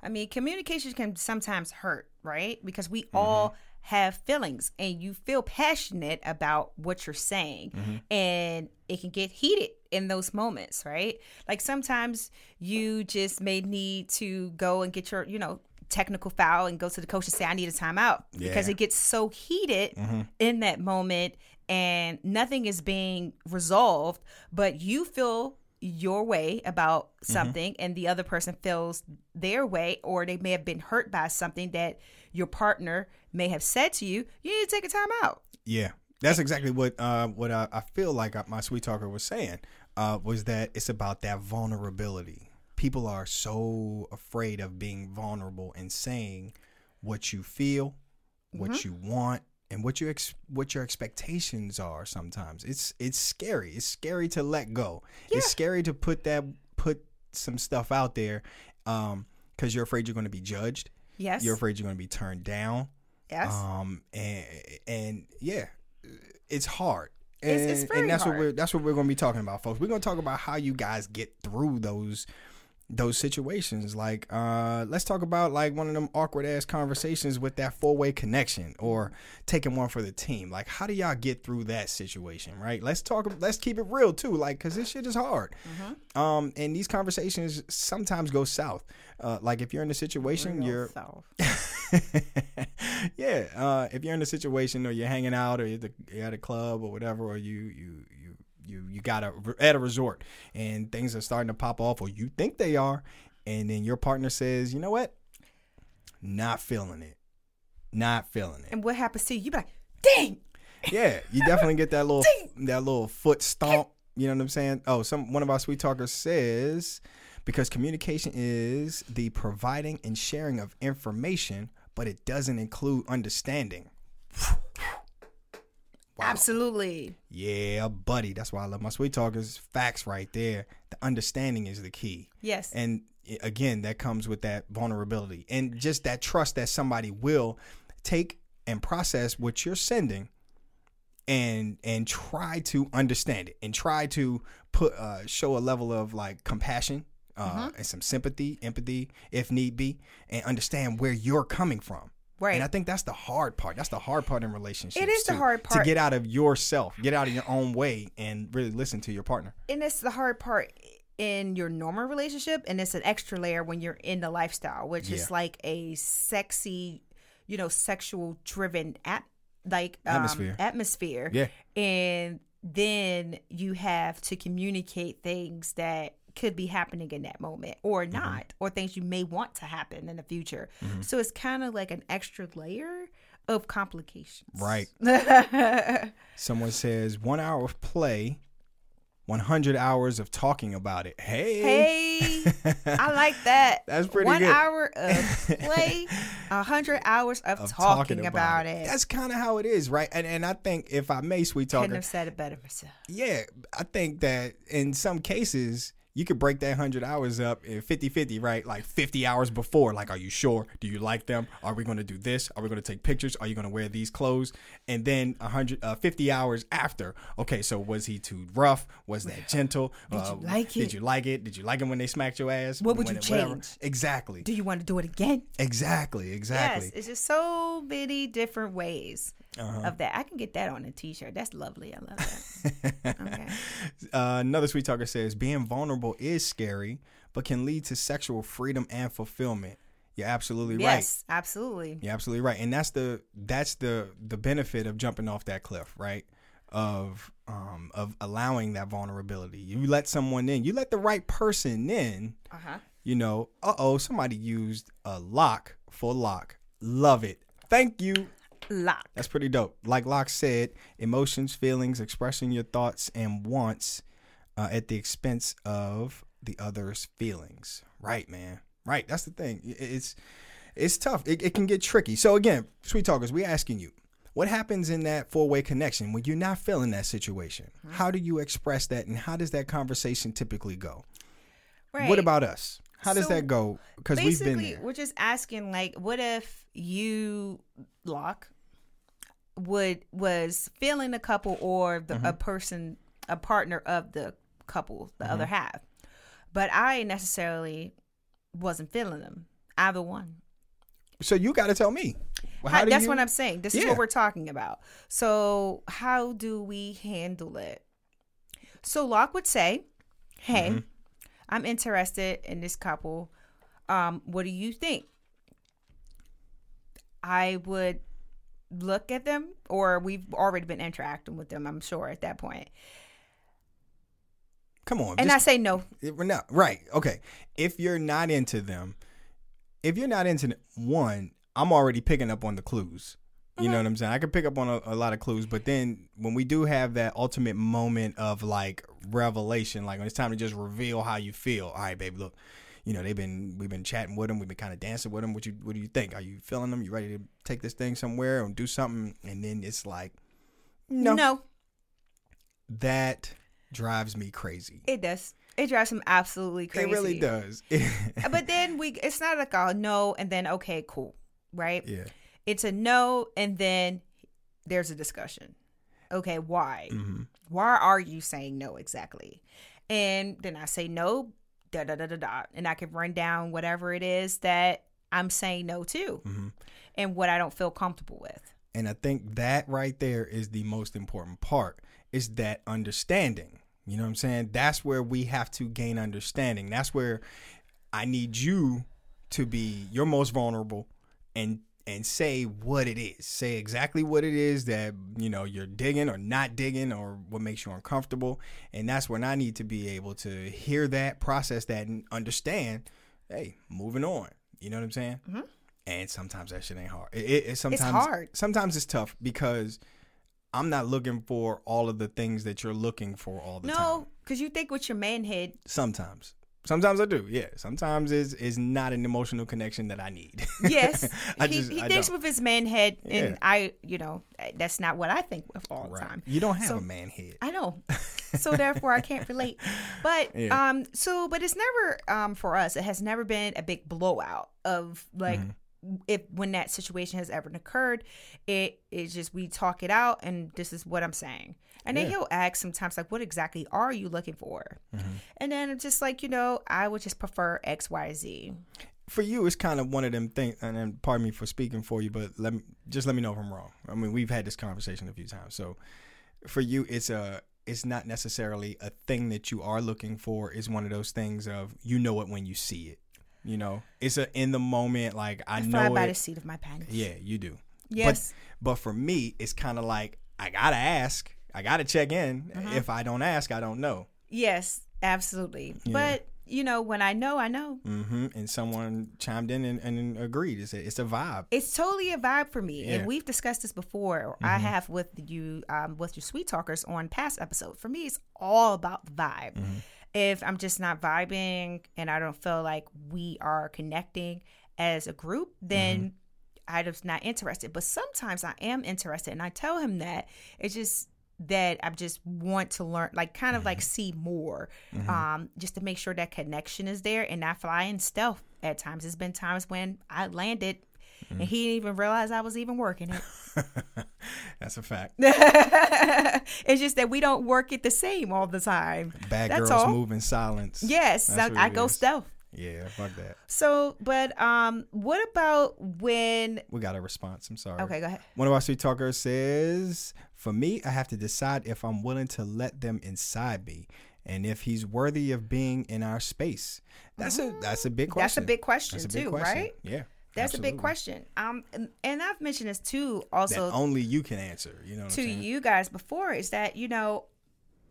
I mean, communication can sometimes hurt, right? Because we Mm-hmm. all have feelings and you feel passionate about what you're saying. Mm-hmm. And it can get heated in those moments, right? Like sometimes you just may need to go and get your, you know, technical foul and go to the coach and say, I need a timeout because Yeah. Mm-hmm. it gets so heated in that moment and nothing is being resolved, but you feel your way about something and the other person feels their way or they may have been hurt by something that your partner may have said to you, you need to take a time out. Yeah, that's exactly what uh, what I, I feel like my sweet talker was saying uh, was that it's about that vulnerability. People are so afraid of being vulnerable and saying what you feel, what you want, and what your ex- what your expectations are. Sometimes it's it's scary. It's scary to let go. It's scary to put that put some stuff out there because you're afraid you're going to be judged. Yes. You're afraid you're going to be turned down. yes. Um and and yeah, it's hard. And, It's- it's and that's what we're that's what we're going to be talking about, folks. We're going to talk about how you guys get through those those situations. Like, uh, let's talk about like one of them awkward ass conversations with that four way connection, or taking one for the team. Like, how do y'all get through that situation? Right? Let's talk. Let's keep it real too. Like, cause this shit is hard. Mm-hmm. Um, and these conversations sometimes go south. Uh, like if you're in a situation, Real you're self. yeah, uh, if you're in a situation or you're hanging out or you're, the, you're at a club or whatever, or you you you you got a at a resort and things are starting to pop off, or you think they are, and then your partner says, you know what, not feeling it, not feeling it. And what happens to you? You be like, dang. Yeah, you definitely get that little that little foot stomp. You know what I'm saying? Oh, some one of our sweet talkers says because communication is the providing and sharing of information, but it doesn't include understanding. Absolutely. Yeah, buddy. That's why I love my sweet talkers. Facts right there. The understanding is the key. Yes. And again, that comes with that vulnerability and just that trust that somebody will take and process what you're sending and and try to understand it and try to put uh show a level of like compassion uh and some sympathy empathy if need be and understand where you're coming from Right. and i think that's the hard part that's the hard part in relationships It is the hard part. to get out of yourself get out of your own way and really listen to your partner and it's the hard part in your normal relationship and it's an extra layer when you're in the lifestyle which Yeah. is like a sexy you know sexual driven at like um, Atmosphere. atmosphere Yeah. and then you have to communicate things that could be happening in that moment or Mm-hmm. not or things you may want to happen in the future so it's kind of like an extra layer of complications Right. Someone says one hour of play, 100 hours of talking about it. Hey. Hey, I like that. That's pretty One good. One hour of play, a hundred hours of, Of talking, about, it. That's kind of how it is, right? And and I think if I may, sweet Couldn't talker, have said it better myself. yeah, I think that in some cases you could break that 100 hours up in 50-50, right? Like 50 hours before, like are you sure? Do you like them? Are we going to do this? Are we going to take pictures? Are you going to wear these clothes? And then 100 uh, 50 hours after, okay, so was he too rough? Was that gentle? Did Uh, you like it? Did it? you like it? Did you like it when they smacked your ass? What would When you it- whatever. change? Exactly. Do you want to do it again? Exactly, exactly. Yes, it's just so many different ways Uh-huh. of that. I can get that on a T-shirt. That's lovely. I love that. okay. Uh, another sweet talker says being vulnerable is scary, but can lead to sexual freedom and fulfillment. You're absolutely right. Yes, absolutely. You're absolutely right, and that's the that's the the benefit of jumping off that cliff, right? Of um of allowing that vulnerability. You let someone in. You let the right person in. Uh huh. You know, uh oh, somebody used a lock for Locke. Love it. Thank you. Lock. That's pretty dope. Like Locke said, emotions, feelings, expressing your thoughts and wants uh, at the expense of the other's feelings. Right, man. Right. That's the thing. It's it's tough. It, it can get tricky. So again, sweet talkers, we asking you, what happens in that four way connection when you're not feeling that situation? How do you express that, and how does that conversation typically go? Right. What about us? How does So, that go? Because we've been Basically, there. we're just asking, like, what if you, Locke, would was feeling a couple or the, Mm-hmm. a person, a partner of the couple, the Mm-hmm. other half, but I necessarily wasn't feeling them, either one. So you got to tell me. Well, How- that's you- what I'm saying. This is what we're talking about. So, how do we handle it? So, Locke would say, Hey, Mm-hmm. I'm interested in this couple. Um, what do you think? I would look at them or we've already been interacting with them, I'm sure at that point. Come on. And just- I say no. It- we're not right. Okay. If you're not into them, if you're not into one, I'm already picking up on the clues. You know mm-hmm. what I'm saying? I can pick up on a, a lot of clues, but then when we do have that ultimate moment of like revelation, like when it's time to just reveal how you feel. All right, baby, look, you know they've been we've been chatting with them, we've been kind of dancing with them. What you what do you think? Are you feeling them? You ready to take this thing somewhere and do something? And then it's like, no, no, that drives me crazy. it does. It drives him absolutely crazy. It really does. But then we, it's not like a no and then okay, cool, right? yeah. It's a no and then there's a discussion. Okay, why? hmm Why are you saying no exactly? And then I say no, da da da da da, and I can run down whatever it is that I'm saying no to, hmm and what I don't feel comfortable with. And I think that right there is the most important part is that understanding. You know what I'm saying? That's where we have to gain understanding. That's where I need you to be your most vulnerable and and say what it is. Say exactly what it is that, you know, you're digging or not digging or what makes you uncomfortable. And that's when I need to be able to hear that, process that and understand, hey, moving on. You know what I'm saying? Mhm. And sometimes that shit ain't hard. It, it, it sometimes hard. Sometimes it's tough because I'm not looking for all of the things that you're looking for all the time. No, because you think with your man head, Sometimes. Sometimes I do, yeah. Sometimes is is not an emotional connection that I need. yes, I he, just- he thinks with his man head, and Yeah. I, you know, that's not what I think of all the time. You don't have So- a man head. I know. So therefore I can't relate. But Yeah. um so but it's never um for us it has never been a big blowout of like Mm-hmm. if when that situation has ever occurred, it it's just we talk it out and this is what I'm saying. And then he'll ask sometimes like what exactly are you looking for? Mm-hmm. And then I'm just like, you know, I would just prefer X, Y, Z. For you, it's kind of one of them things. And then, pardon me for speaking for you, but let me just let me know if I'm wrong. I mean, we've had this conversation a few times. So, for you, it's a it's not necessarily a thing that you are looking for. It's one of those things of you know it when you see it. You know, it's a in the moment. Like I, I know fly by it. the seat of my pants. Yeah, you do. Yes. But but for me, it's kind of like I gotta ask. I gotta check in. Mm-hmm. If I don't ask, I don't know. yes, absolutely. Yeah. But you know, when I know, I know. hmm And someone chimed in and, and agreed. It's a, it's a vibe. It's totally a vibe for me, Yeah. Mm-hmm. and we've discussed this before. I have with you, um, with your sweet talkers on past episodes. For me, it's all about the vibe. Mm-hmm. If I'm just not vibing and I don't feel like we are connecting as a group, then Mm-hmm. I'm just not interested. But sometimes I am interested, and I tell him that it's just that I just want to learn, like kind of like Mm-hmm. see more, um, just to make sure that connection is there and not fly in stealth. At times, it's been times when I landed Mm. and he didn't even realize I was even working it. That's a fact. it's just that we don't work it the same all the time. Bad That's girls all. move in silence. Yes, I, I go is. stealth. Yeah, fuck that. So, but um, what about when? We got a response. I'm sorry. Okay, go ahead. One of our sweet talkers says, "For me, I have to decide if I'm willing to let them inside me, and if he's worthy of being in our space." That's a that's a big question. That's a big question a big too, question. right? Yeah. That's a big question. Um, and, and I've mentioned this too, That also only you can answer. You know what to you guys before. Is that you know,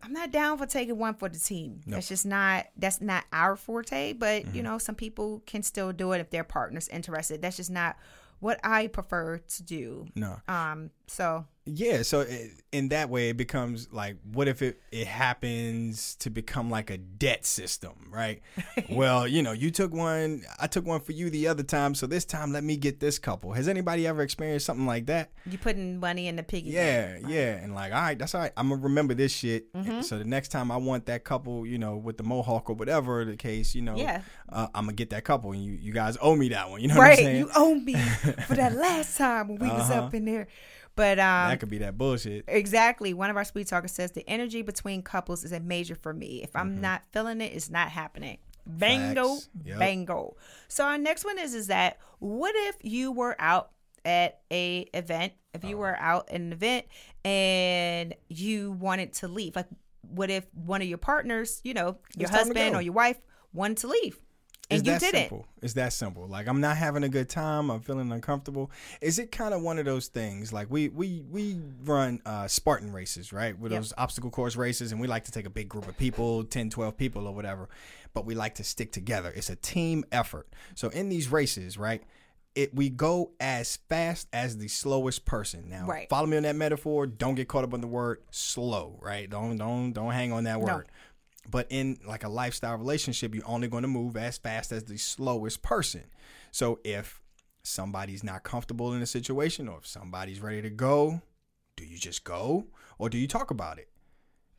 I'm not down for taking one for the team. No. That's just not that's not our forte. But Mm-hmm. you know, some people can still do it if their partner's interested. That's just not what I prefer to do. No. Um, so Yeah, so it, in that way, it becomes like, what if it, it happens to become like a debt system, right? well, you know, you took one, I took one for you the other time, so this time let me get this couple. Has anybody ever experienced something like that? you putting money in the piggy. Yeah, bank. yeah, and like, all right, that's all right. I'm gonna remember this shit. Mm-hmm. So the next time I want that couple, you know, with the mohawk or whatever the case, you know, Yeah. uh, I'm gonna get that couple, and you you guys owe me that one. You know what Right, I'm saying? you owe me for that last time when we was Uh-huh. up in there. But um, that could be that bullshit. Exactly. One of our sweet talkers says the energy between couples is a major for me. If I'm Mm-hmm. not feeling it, it's not happening. Bango. Yep. bango. So our next one is is that what if you were out at a event, if Oh. you were out at an event and you wanted to leave? Like what if one of your partners, you know, your It's time to husband or your wife wanted to leave? And it's you that didn't. simple. It's that simple. Like I'm not having a good time. I'm feeling uncomfortable. Is it kind of one of those things? Like we we we run uh, Spartan races, right? With Yep. those obstacle course races, and we like to take a big group of people, 10, 12 people or whatever. But we like to stick together. It's a team effort. So in these races, right? It we go as fast as the slowest person. Now, Right. follow me on that metaphor. Don't get caught up on the word slow, right? Don't don't don't hang on that No. But in like a lifestyle relationship, you're only going to move as fast as the slowest person. So if somebody's not comfortable in a situation or if somebody's ready to go, do you just go or do you talk about it?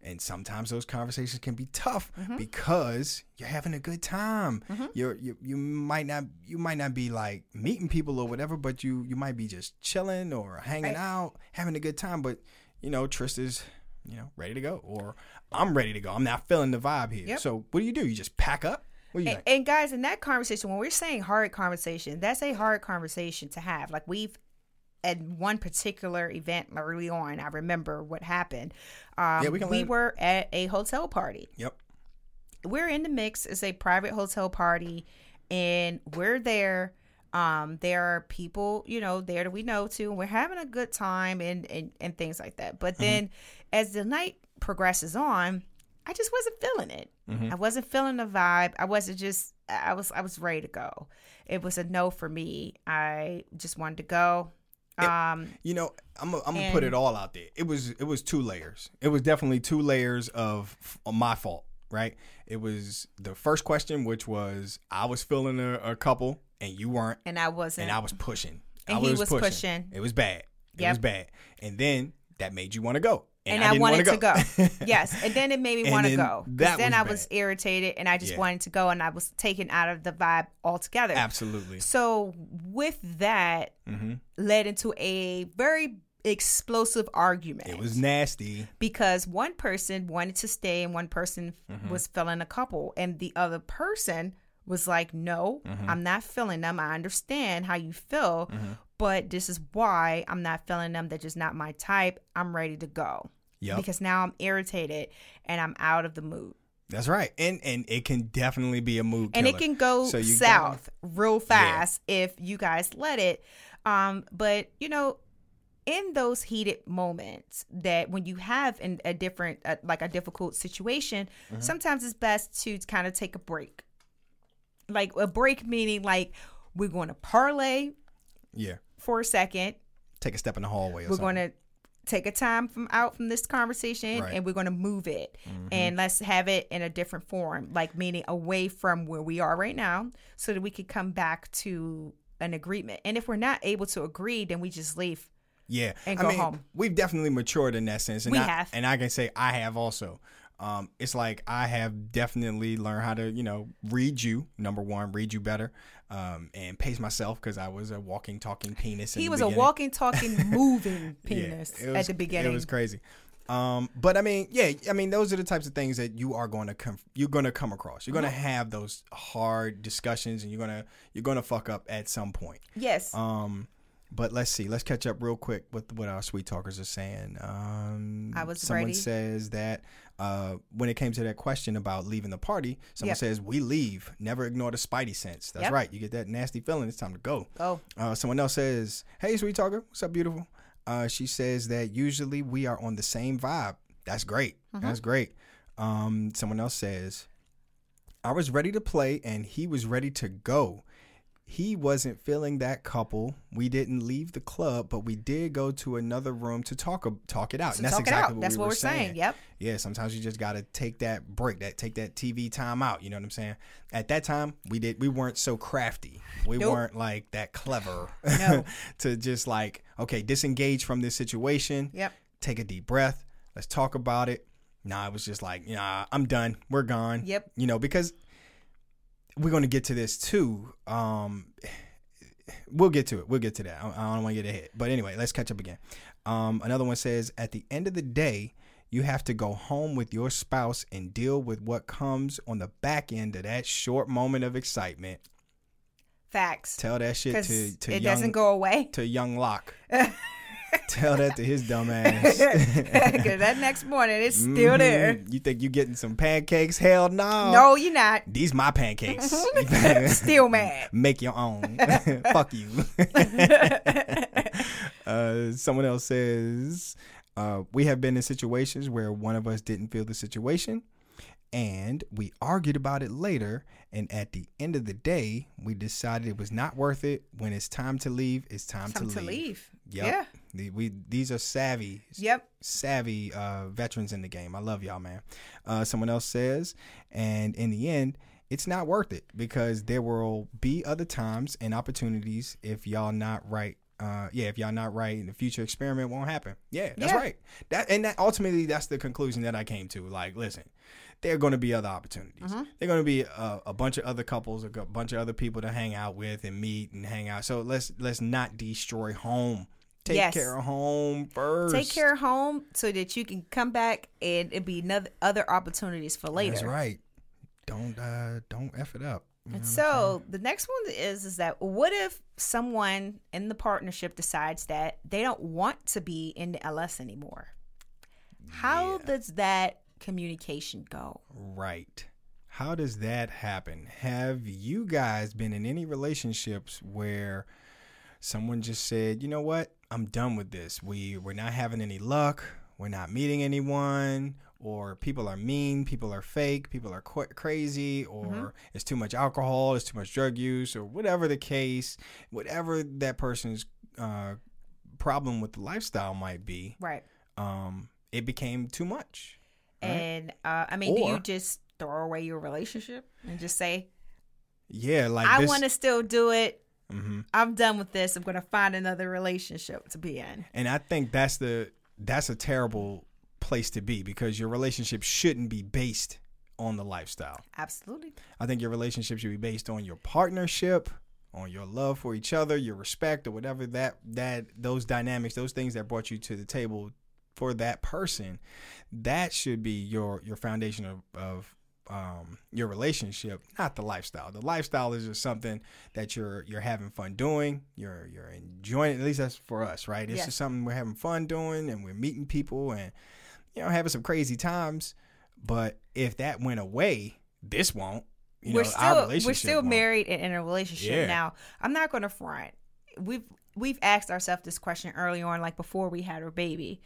And sometimes those conversations can be tough mm-hmm. because you're having a good time. Mm-hmm. You're you you might not you might not be like meeting people or whatever, but you you might be just chilling or hanging Right. out, having a good time. But you know, Trista's you know ready to go, or I'm ready to go. I'm not feeling the vibe here. Yep. So what do you do? You just pack up. What do you And, and guys, in that conversation, when we're saying hard conversation, that's a hard conversation to have. Like we've at one particular event early on, I remember what happened. Um, Yeah, we can we were at a hotel party. Yep. We're in the mix. It's a private hotel party, and we're there. Um, there are people, you know, there that we know too, and we're having a good time and and, and things like that. But then, as the night progresses on, I just wasn't feeling it. I wasn't feeling the vibe. I wasn't just. I was. I was ready to go. It was a no for me. I just wanted to go. Um, You know, I'm gonna I'm gonna put it all out there. It was it was two layers. It was definitely two layers of of my fault, right? It was the first question, which was I was feeling a, a couple and you weren't, and I wasn't. and I was pushing. And I he was pushing. It was bad. It Yep. was bad. And then that made you want to go. and I, I, wanted to go. yes, and then it made me want to go. that then was I was irritated, and I just Yeah. wanted to go, and I was taken out of the vibe altogether. Absolutely. So with that, hmm led into a very explosive argument. It was nasty. because one person wanted to stay, and one person Mm-hmm. was feeling a couple, and the other person was like, "No, Mm-hmm. I'm not feeling them. I understand how you feel, but this is why I'm not feeling them. They're just not my type. I'm ready to go." Yep. because now I'm irritated and I'm out of the mood. That's right. And and it can definitely be a mood And it can go So south real fast if you guys let it. Um, but you know, in those heated moments that when you have in a different uh, like a difficult situation, Mm-hmm. sometimes it's best to kind of take a break. Like a break meaning like we're going to parlay Yeah. for a second. Take a step in the hallway or we're going to take a time from out from this conversation Right. Mm-hmm. and we're going to move it and let's have it in a different form like meaning away from where we are right now so that we could come back to an agreement and if we're not able to agree then we just leave Yeah, and I go mean, home. We've definitely matured in that sense, and We I, have. and I can say I have also. Um, it's like I have definitely learned how to, you know, read you. Number one, read you better, um, and pace myself because I was a walking, talking penis. he the was a walking talking moving Yeah, penis at the beginning It was crazy. Um, but I mean, yeah, I mean, those are the types of things that you are going to come, you're going to come across. You're going to Mm-hmm. have those hard discussions, and you're gonna, you're gonna fuck up at some point. yes Um, but let's see. Let's catch up real quick with what our sweet talkers are saying. Um, I was someone ready. says that uh, when it came to that question about leaving the party, someone Yep. says we leave. Never ignore the spidey sense. That's Yep. right. You get that nasty feeling. It's time to go. oh Uh, someone else says, "Hey, sweet talker, what's up, beautiful?" Uh, she says that usually we are on the same vibe. That's great. Mm-hmm. That's great. Um, someone else says, "I was ready to play, and he was ready to go. He wasn't feeling that couple. We didn't leave the club, but we did go to another room to talk talk it out. to and that's talk exactly it out what that's we what were we're saying. yep yeah, sometimes you just gotta take that break, that take that TV time out. You know what I'm saying? At that time, we did we weren't so crafty. We Nope. weren't like that clever No. to just like okay, disengage from this situation. yep Take a deep breath. Let's talk about it. Nah, it was just like, nah, I'm done. We're gone. Yep. You know, because we're gonna get to this too. Um, we'll get to it. We'll get to that. I, I don't want to get ahead. But anyway, let's catch up again. Um, another one says, at the end of the day, you have to go home with your spouse and deal with what comes on the back end of that short moment of excitement. facts Tell that shit to to it young doesn't go away to young Locke. Tell that to his dumb ass. 'Cause that next morning, it's still there. Mhm. You think you're getting some pancakes? Hell no. No, you're not. These my pancakes. Still mad. Make your own. Fuck you. uh, someone else says, uh, we have been in situations where one of us didn't feel the situation and we argued about it later. And at the end of the day, we decided it was not worth it. When it's time to leave, it's time, Time to, to leave. leave. Yep. Yeah. The- we these are savvy, Yep. savvy uh, veterans in the game. I love y'all, man. Uh, someone else says, and in the end, it's not worth it because there will be other times and opportunities if y'all not right. Uh, yeah, if y'all not right, the future experiment won't happen. Yeah, that's Yeah. right. That and that ultimately that's the conclusion that I came to. Like, listen, there are going to be other opportunities. Mm-hmm. There are going to be a, a bunch of other couples, a bunch of other people to hang out with and meet and hang out. So let's let's not destroy home. Take Yes. care of home first. Take care of home so that you can come back and it be another other opportunities for later. That's right. Don't uh don't f it up. You know And so the next one is is that what if someone in the partnership decides that they don't want to be in the LS anymore? How does that communication go? right. How does that happen? Have you guys been in any relationships where someone just said, "You know what? I'm done with this. We we're not having any luck. We're not meeting anyone." Or people are mean, people are fake, people are qu- crazy, or it's too much alcohol, it's too much drug use, or whatever the case, whatever that person's uh, problem with the lifestyle might be. Right. um, it became too much. Right. And uh, I mean, do you just throw away your relationship and just say, Yeah, like I want to still do it. Hmm I'm done with this. I'm going to find another relationship to be in. And I think that's the that's a terrible place to be because your relationship shouldn't be based on the lifestyle. Absolutely. I think your relationship should be based on your partnership, on your love for each other, your respect, or whatever that that those dynamics, those things that brought you to the table for that person. That should be your your foundation of, of um, your relationship, not the lifestyle. The lifestyle is just something that you're you're having fun doing. You're you're enjoying. At least that's for us, right? It's Yeah. just something we're having fun doing, and we're meeting people, and you know having some crazy times. But if that went away, this won't. You we're know, still we're still won't. married and in a relationship Yeah. now. I'm not going to front. We've we've asked ourselves this question early on, like before we had our baby,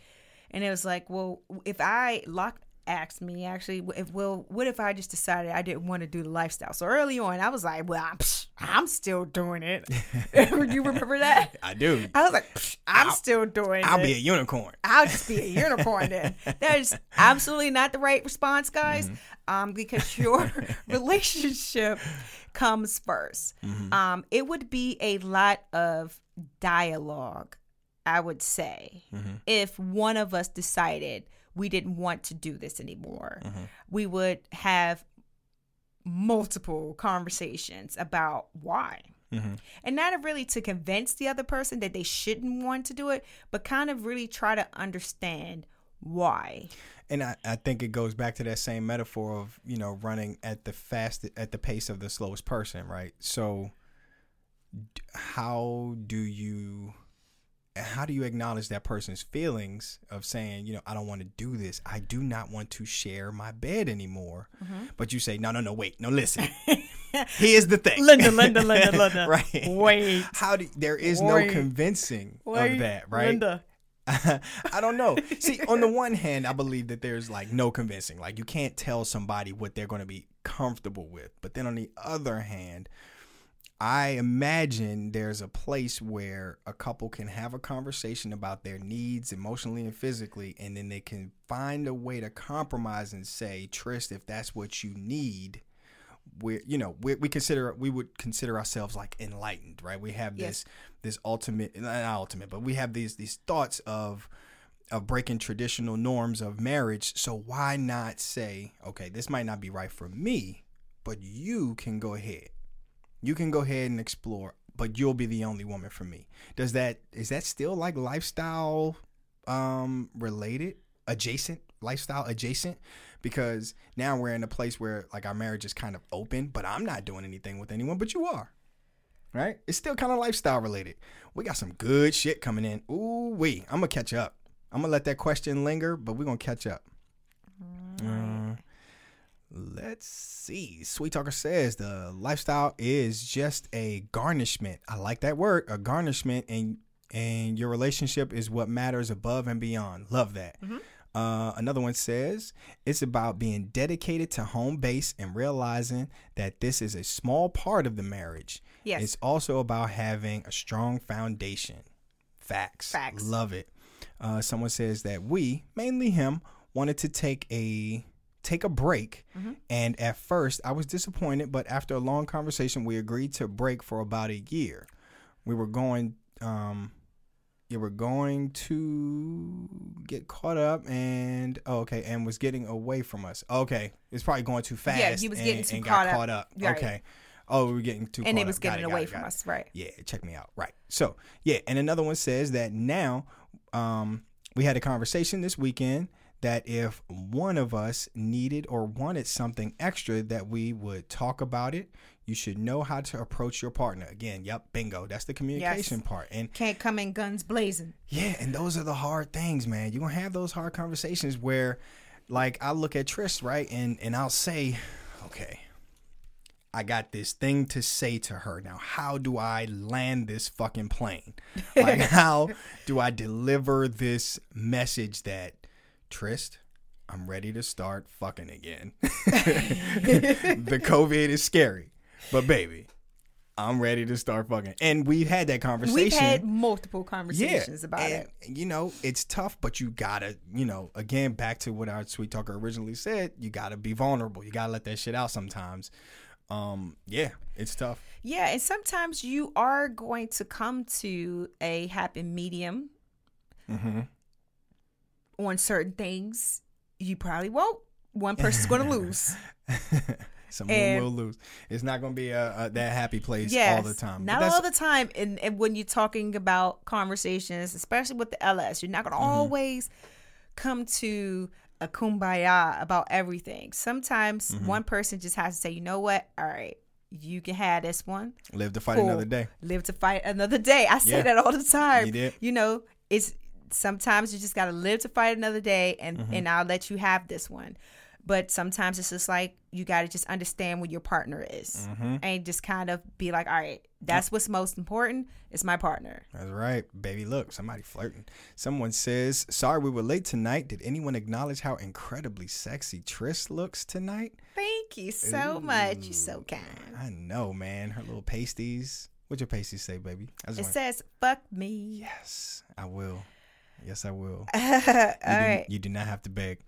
and it was like, well, if I Locke asked me actually, if well, what if I just decided I didn't want to do the lifestyle? So early on, I was like, well, I'm, psh, I'm still doing it. you remember that? I do. I was like, psh, I'm I'll- still doing I'll it. be a unicorn. I'll just be a unicorn then. That is absolutely not the right response, guys. Um, because your relationship comes 1st Um, it would be a lot of dialogue, I would say, if one of us decided we didn't want to do this anymore. Mm-hmm. We would have multiple conversations about why. Mm-hmm. And not really to convince the other person that they shouldn't want to do it, but kind of really try to understand why. And I, I think it goes back to that same metaphor of, you know, running at the fast at the pace of the slowest person, right? So d- how do you how do you acknowledge that person's feelings of saying, you know, I don't want to do this. I do not want to share my bed anymore. Mm-hmm. But you say, no, no, no, wait, no, listen. Here's the thing, Linda, Linda, Linda, Linda. right? Wait. How do there is Wait. no convincing Wait, of that, right? Linda. I don't know. See, on the one hand, I believe that there's like no convincing. Like you can't tell somebody what they're going to be comfortable with. But then on the other hand, I imagine there's a place where a couple can have a conversation about their needs emotionally and physically, and then they can find a way to compromise and say, Trist, if that's what you need, we're you know we, we consider we would consider ourselves like enlightened right? We have this this ultimate not ultimate but we have these these thoughts of of breaking traditional norms of marriage. So why not say okay this might not be right for me but you can go ahead you can go ahead and explore but you'll be the only woman for me does that is that still like lifestyle um related adjacent lifestyle adjacent because now we're in a place where like our marriage is kind of open but i'm not doing anything with anyone but you are right? It's still kind of lifestyle related. We got some good shit coming in. Ooh, wee. I'm gonna catch up. I'm gonna let that question linger, but we're gonna catch up. Uh, let's see. Sweet Talker says the lifestyle is just a garnishment. I like that word, a garnishment, and and your relationship is what matters above and beyond. Love that. Uh, another one says it's about being dedicated to home base and realizing that this is a small part of the marriage. Yes. It's also about having a strong foundation. Facts. Facts. Love it. Uh, someone says that we, mainly him, wanted to take a take a break, Mm-hmm. and at first I was disappointed, but after a long conversation, we agreed to break for about a year. We were going, um, you were going to get caught up, and oh, okay, and was getting away from us. Okay, it's probably going too fast. Yeah, he was getting and, too and caught got up. caught up. Right. Okay. Oh, we were getting too. and it was up. Getting it, away it, from it. us, right? Yeah, check me out. Right. So, yeah, and another one says that now um, we had a conversation this weekend that if one of us needed or wanted something extra, that we would talk about it. You should know how to approach your partner. Again, yep, bingo. That's the communication part. And Can't come in guns blazing. yeah, and those are the hard things, man. You're gonna have those hard conversations where like I look at Trish, right, and and I'll say, Okay, I got this thing to say to her. Now, how do I land this fucking plane? Like how do I deliver this message that Trist, I'm ready to start fucking again. the COVID is scary. But baby, I'm ready to start fucking. And we've had that conversation We've had multiple conversations about and, it. You know, it's tough, but you gotta, you know, again, back to what our sweet talker originally said, you gotta be vulnerable. You gotta let that shit out sometimes. Um, yeah, it's tough. Yeah, and sometimes you are going to come to a happy medium Mm-hmm. On certain things. You probably won't. One person's going to lose. Someone And- will lose. It's not gonna be a, a that happy place Yes, all the time. Not all the time. And, and when you're talking about conversations, especially with the LS, you're not going to Mm-hmm. always come to a kumbaya about everything. Sometimes Mm-hmm. one person just has to say, you know what? All right, you can have this one. live to fight Cool. another day. Live to fight another day. I say Yeah. that all the time. You did. You know, it's sometimes you just got to live to fight another day, and Mm-hmm. and I'll let you have this one. But sometimes it's just like you got to just understand what your partner is, Mm-hmm. and just kind of be like, all right, that's what's most important. It's my partner. That's right, baby. Look, somebody flirting. Someone says, "Sorry, we were late tonight. Did anyone acknowledge how incredibly sexy Tris looks tonight?" Thank you so much. You're so kind. I know, man. Her little pasties. What your pasties say, baby? It want- says, "Fuck me." yes, I will. Yes, I will. all You, do, you do not have to beg.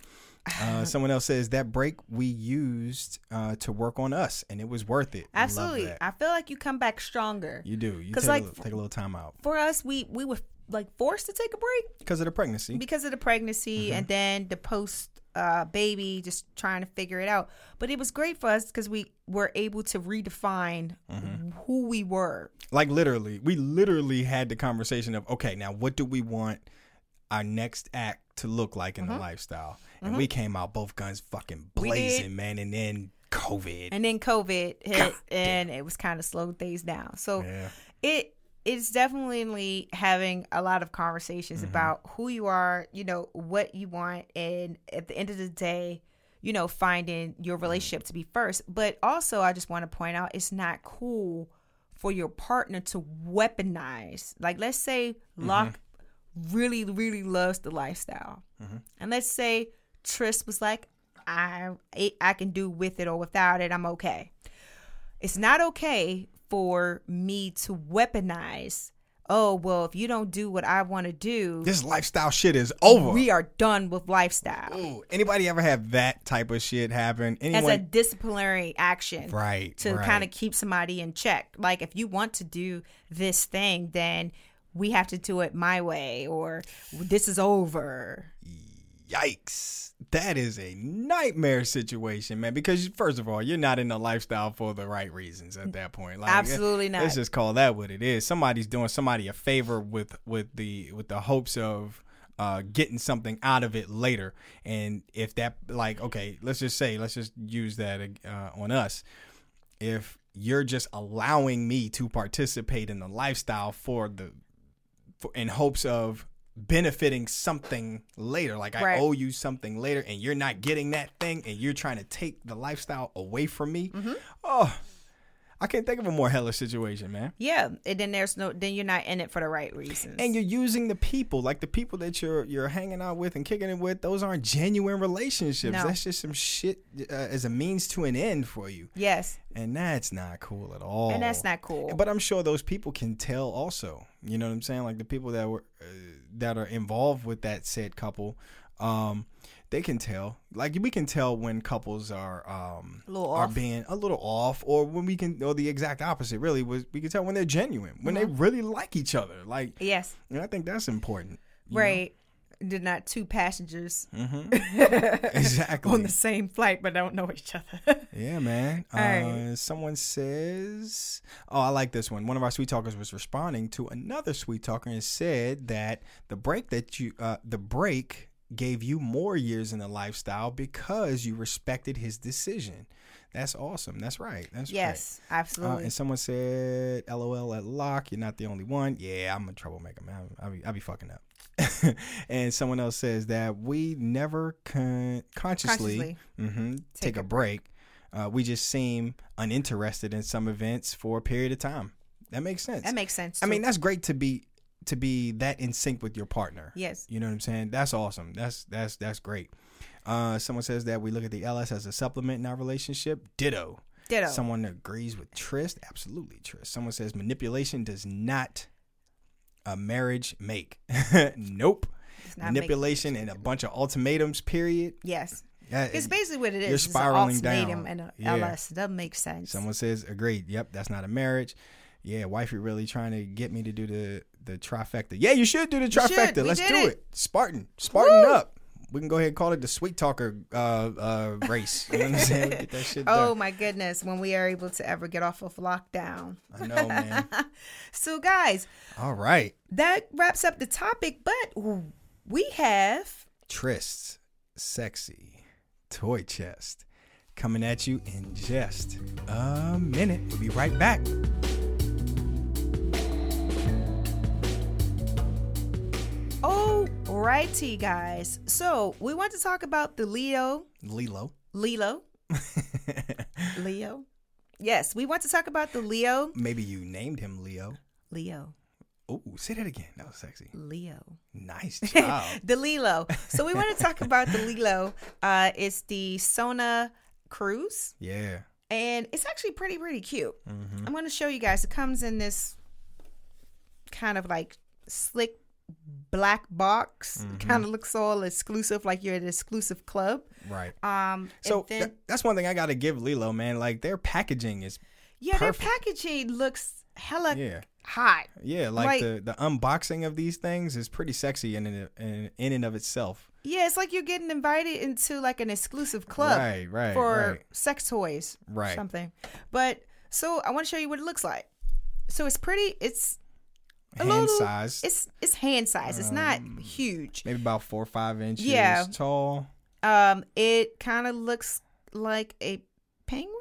Uh, someone else says that break we used uh, to work on us, and it was worth it. Absolutely. I feel like you come back stronger. You do. You take, like, a, little- take a little time out For us, we we were like forced to take a break because of the pregnancy. because of the pregnancy Mm-hmm. and then the post uh, baby, just trying to figure it out. But it was great for us because we were able to redefine Mm-hmm. who we were. like literally we literally had the conversation of okay now what do we want our next act to look like in the lifestyle and we came out both guns fucking Mm-hmm. Blazing man and then covid And then COVID hit, and it was kind of slowed things down. So yeah it it's definitely having a lot of conversations Mm-hmm. about who you are, you know, what you want, and at the end of the day, you know, finding your Mm-hmm. relationship to be first. But also, I just want to point out it's not cool for your partner to weaponize. Like, let's say Mm-hmm. Really, really loves the lifestyle, Mm-hmm. and let's say Tris was like, I I can do with it or without it. I'm okay it's not okay for me to weaponize oh well if you don't do what i want to do this lifestyle shit is over we are done with lifestyle Ooh, anybody ever have that type of shit happen as a disciplinary action right to right. kind of keep somebody in check like if you want to do this thing then we have to do it my way or this is over. Yikes. That is a nightmare situation man because first of all you're not in the lifestyle for the right reasons at that point. Like Absolutely not. let's just call that what it is. Somebody's doing somebody a favor with with the with the hopes of uh, getting something out of it later. And if that like okay let's just say let's just use that uh, on us. If you're just allowing me to participate in the lifestyle for the for, in hopes of benefiting something later like i Right. owe you something later and you're not getting that thing and you're trying to take the lifestyle away from me Mm-hmm. oh i can't think of a more hellish situation man. Yeah, and then there's no, then you're not in it for the right reasons. and you're using the people like the people that you're you're hanging out with and kicking it with those aren't genuine relationships. No. that's just some shit uh, as a means to an end for you. Yes, and that's not cool at all. And that's not cool. but i'm sure those people can tell also. You know what i'm saying? Like the people that were uh, that are involved with that said couple um they can tell like we can tell when couples are um are being a little off or when we can or the exact opposite really was we can tell when they're genuine when they Mm-hmm. really like each other like yes, and I think that's important. you know? right. Did not two passengers Exactly. on the same flight but don't know each other. yeah, man. Uh, right. Someone says, "Oh, I like this one." One of our sweet talkers was responding to another sweet talker and said that the break that you, uh, the break gave you more years in the lifestyle because you respected his decision. That's awesome. That's right. That's yes, Right. Uh, absolutely. and someone said, "LOL at Locke. You're not the only one." Yeah, I'm a troublemaker, man. I'll be, I'll be fucking up. and someone else says that we never con- consciously, Consciously. hmm take, a break. Uh, we just seem uninterested in some events for a period of time. That makes sense. that makes sense. I mean, that's great to be to be that in sync with your partner. yes, You know what I'm saying? That's awesome. That's that's that's great. Uh, someone says that we look at the LS as a supplement in our relationship. Ditto. ditto. Someone agrees with Trist. Absolutely, Trist. Someone says manipulation does not a marriage make. nope. Does not make- Manipulation and a bunch of ultimatums. Period. yes, Yeah, it's basically what it is. you're It's an spiraling ultimatum down. and a Yeah. LS. Doesn't make sense. Someone says agreed. Yep, that's not a marriage. Yeah, wifey really trying to get me to do the the trifecta. Yeah, you should do the trifecta. Let's do it. it. Spartan, Spartan Woo. up. We can go ahead and call it the sweet talker uh, uh, race. You know what I'm saying? Get that shit Oh my goodness, when we are able to ever get off of lockdown. I know, man. So, guys, All right, that wraps up the topic, but we have Trist's sexy toy chest coming at you in just a minute. We'll be right back. Alrighty, guys. So we want to talk about the Leo, Lelo. Lelo, Leo. Yes, we want to talk about the Leo, Maybe you named him Leo. Leo, Oh, say that again. That was sexy. Leo. Nice job. The Lelo. So we want to talk about the Lelo. Uh, it's the Sona Cruise, yeah. and it's actually pretty, pretty cute. Mm-hmm. I'm going to show you guys. It comes in this kind of like slick black box. Mm-hmm. Kind of looks all exclusive, like you're at an exclusive club. Right. Um, So and then, tha- that's one thing I got to give Lelo, man. Like their packaging is, yeah, their packaging looks hella yeah, hot. yeah. Like, Like- the the unboxing of these things is pretty sexy in and in, in and of itself. Yeah, it's like you're getting invited into like an exclusive club Right, right, for right. sex toys, or Right. Something. But so I want to show you what it looks like. So it's pretty. It's a Hand little, size, It's it's hand size. It's not huge. maybe about four or five inches Yeah. tall. Um, it kind of looks like a penguin.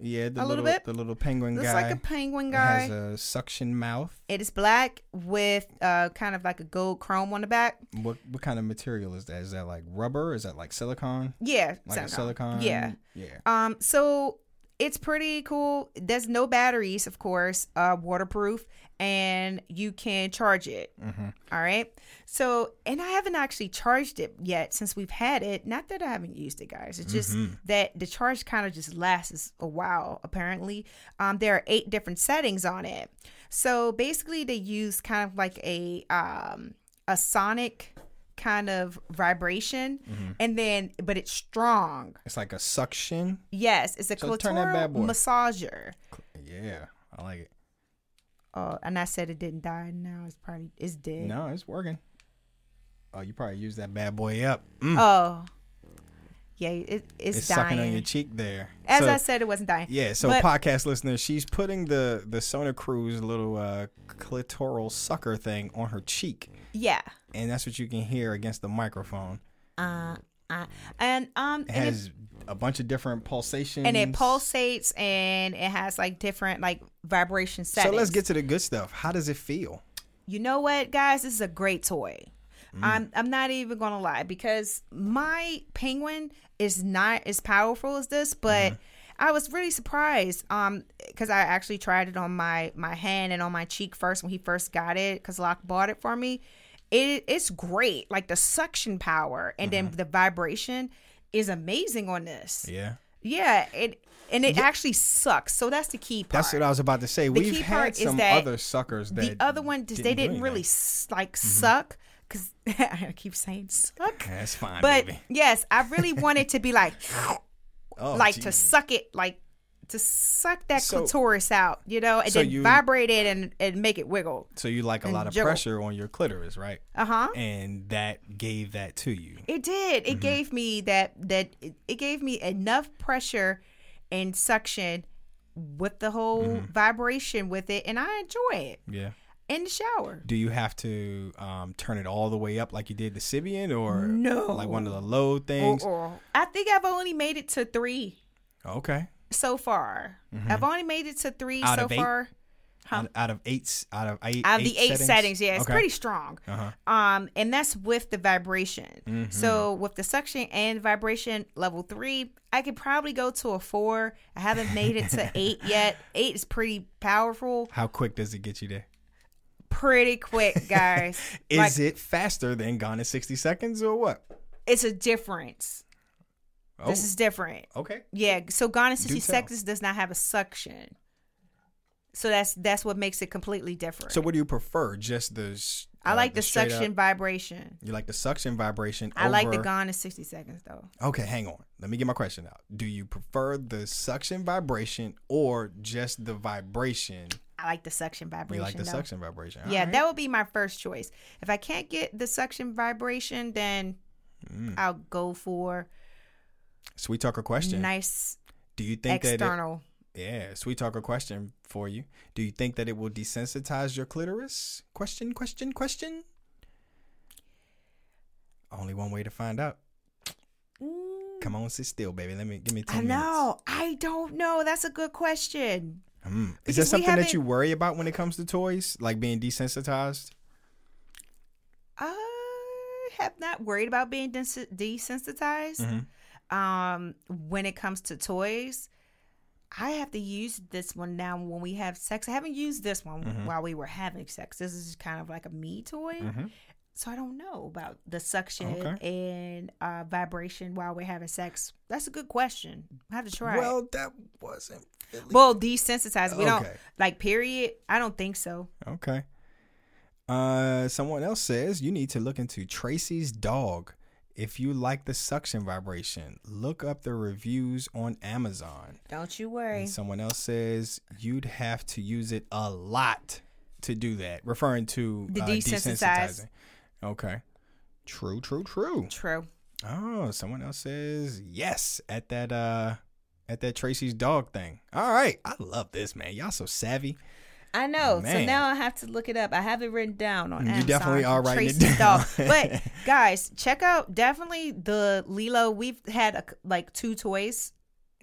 Yeah, the A little little, bit. the little penguin Looks guy. like a penguin guy. It has a suction mouth. it is black with uh kind of like a gold chrome on the back. What what kind of material is that? Is that like rubber? Is that like silicone? Yeah, Like silicone. silicone? Yeah. Yeah. Um, so it's pretty cool. There's no batteries, of course, uh, waterproof, and you can charge it. Mm-hmm. All right. So, and I haven't actually charged it yet since we've had it. Not that I haven't used it, guys. It's just Mm-hmm. that the charge kind of just lasts a while, apparently. Um, there are eight different settings on it. So basically, they use kind of like a um, a sonic kind of vibration, Mm-hmm. and then, but it's strong. It's like a suction. Yes, it's a So turn that bad clitoral massager. Yeah, I like it. Oh, and I said it didn't die. Now it's probably it's dead. No, it's working. Oh, you probably used that bad boy up. Mm. Oh, yeah, it, it's, it's dying. sucking on your cheek there. As So- I said, it wasn't dying. Yeah, so But- podcast listeners, she's putting the the Sona Cruise little uh, clitoral sucker thing on her cheek, Yeah. and that's what you can hear against the microphone. Uh. Uh, and um, It and it, has a bunch of different pulsations. and it pulsates and it has like different like vibration settings. So let's get to the good stuff. How does it feel? you know what, guys? This is a great toy. Mm. I'm I'm not even gonna lie because my penguin is not as powerful as this, but Mm-hmm. I was really surprised um because I actually tried it on my my hand and on my cheek first when he first got it because Locke bought it for me. It it's great, like the suction power and then the vibration is amazing on this. Mm-hmm. Yeah. Yeah, it and it actually sucks. So that's the key part. That's what I was about to say. We've key had some that other suckers that the other one just they didn't really s- like suck because I keep saying suck. That's fine, But baby. yes, I really wanted to be like Oh, like to suck it like to suck that So- clitoris out, you know, and so then you- vibrate it and, and make it wiggle. So you like a lot of jiggle. pressure on your clitoris, right? Uh huh. And that gave that to you. It did. Mm-hmm. It gave me that that it, it gave me enough pressure and suction with the whole Mm-hmm. vibration with it, and I enjoy it Yeah. In the shower. Do you have to um, turn it all the way up like you did the Sybian, or No. like one of the low things? Or, or I think I've only made it to three okay. so far. I've only made it to three Mm-hmm. Out so far. Huh? Out, out of eight, out of eight, Out of the eight settings, yeah, it's Okay. pretty strong. Uh-huh. Um, and that's with the vibration. Mm-hmm. So with the suction and vibration level three, I could probably go to a four. I haven't made it to eight yet. Eight is pretty powerful, How quick does it get you there? Pretty quick, guys. Is Like, it faster than Gone in 60 Seconds or what? It's a difference. Oh, This is different. okay. Yeah, so Gone in 60 tell. Seconds does not have a suction. So that's that's what makes it completely different. So what do you prefer? Just the. I uh, like the, straight suction up- vibration. you like the suction vibration. I like the Gone in 60 Seconds though. Okay, hang on. Let me get my question out. Do you prefer the suction vibration or just the vibration? I like the suction vibration. You like the though. suction vibration. Yeah, Alright. that would be my first choice. If I can't get the suction vibration, then Mm. I'll go for Sweet talker question. nice Do you think that it, external. yeah, sweet talker question for you. Do you think that it will desensitize your clitoris? Question, question, question. Only one way to find out. Mm, Come on, sit still, baby. Let me give me 10 I minutes. know. I don't know. That's a good question. Mm. Is that something that you worry about when it comes to toys, like being desensitized? I have not worried about being des- desensitized. Mhm. Um, when it comes to toys, I have to use this one now when we have sex. I haven't used this one Mm-hmm. while we were having sex. This is kind of like a me toy. Mhm. So I don't know about the suction Okay. and uh, vibration while we're having sex. That's a good question. I have to try. it. Well, that wasn't really well, desensitized. We don't like. Period. I don't think so. Okay. Uh, someone else says you need to look into Tracy's dog. If you like the suction vibration, look up the reviews on Amazon. Don't you worry. And someone else says you'd have to use it a lot to do that, referring to The uh, desensitizing. Okay. True, true, true. True. Oh, someone else says yes at that uh at that Tracy's dog thing. All right. I love this, man. Y'all so savvy. I know. So now I have to look it up. I have it written down on You Amazon. definitely are writing it Tracy's down. Dog. But guys, check out definitely the Lelo. We've had a, like two toys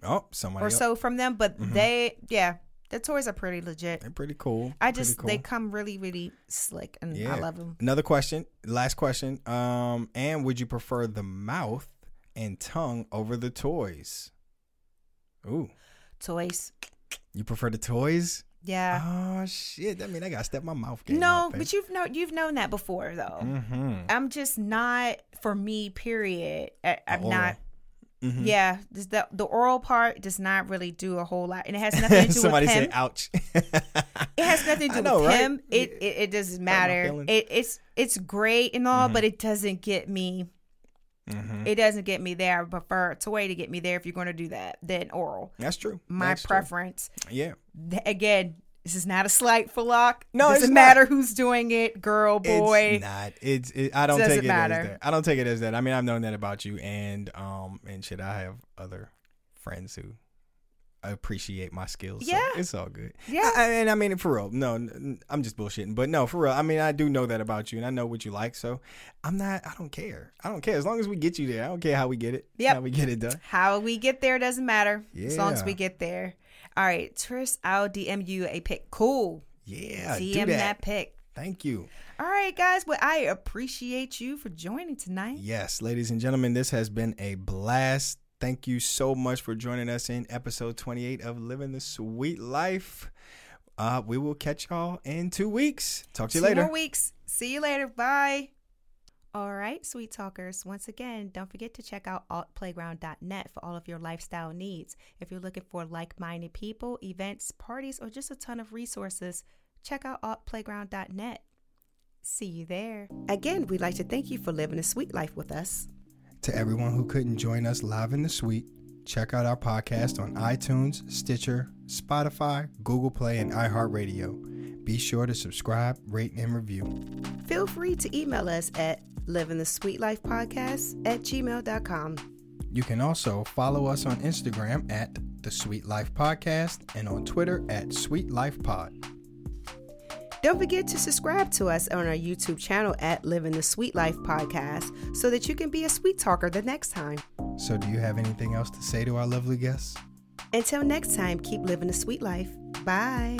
Oh, somebody or else. so from them, but they yeah, the toys are pretty legit. They're pretty cool. I just cool. they come really really slick and Yeah. I love them. Another question, last question. Um, and would you prefer the mouth and tongue over the toys? Ooh, Toys. you prefer the toys? Yeah. Oh shit! That mean I gotta step my mouth game no, up, but you've known you've known that before though. mm-hmm. I'm just not for me. Period. I, I'm oral. not. Mhm. Yeah, the the oral part does not really do a whole lot, and it has nothing to do Somebody with him. said, "Ouch." It has nothing to do know, with right? him. It, it it doesn't matter. It, it's it's great and all, but it doesn't get me. Mhm. It doesn't get me there. I prefer a toy to get me there if you're going to do that than oral. That's true. My That's true. preference. Yeah. Again, this is not a slight for Locke. No, it doesn't it's not. matter who's doing it, girl, boy. It's not. It's. It, I don't Doesn't take it matter. as that. I don't take it as that. I mean, I've known that about you, and um, and should I have other friends who appreciate my skills. so Yeah. it's all good. Yeah. I- and I mean for real. No, I'm just bullshitting. But no, for real. I mean, I do know that about you, and I know what you like. So I'm not. I don't care. I don't care as long as we get you there. I don't care how we get it. Yep. How we get it done. How we get there doesn't matter Yeah. as long as we get there. All right, Tris, I'll DM you a pic. Cool. Yeah. DM that. that pic. Thank you. All right, guys. Well, I appreciate you for joining tonight. Yes, ladies and gentlemen, this has been a blast. Thank you so much for joining us in episode 28 of Living the Sweet Life. Uh, we will catch y'all in two weeks. Talk to you Two later. more weeks. See you later. Bye. All right, sweet talkers. Once again, don't forget to check out altplayground.net for all of your lifestyle needs. If you're looking for like minded people, events, parties, or just a ton of resources, check out altplayground.net. See you there. Again, we'd like to thank you for living a sweet life with us. To everyone who couldn't join us live in the suite, check out our podcast on iTunes, Stitcher, Spotify, Google Play, and iHeartRadio. Be sure to subscribe, rate, and review. Feel free to email us at living the sweet life podcast at gmail.com. You can also follow us on Instagram at The Sweet Life Podcast and on Twitter at Sweet Life Pod. Don't forget to subscribe to us on our YouTube channel at Living the Sweet Life Podcast so that you can be a sweet talker the next time. So, do you have anything else to say to our lovely guests? Until next time, keep living the sweet life. Bye.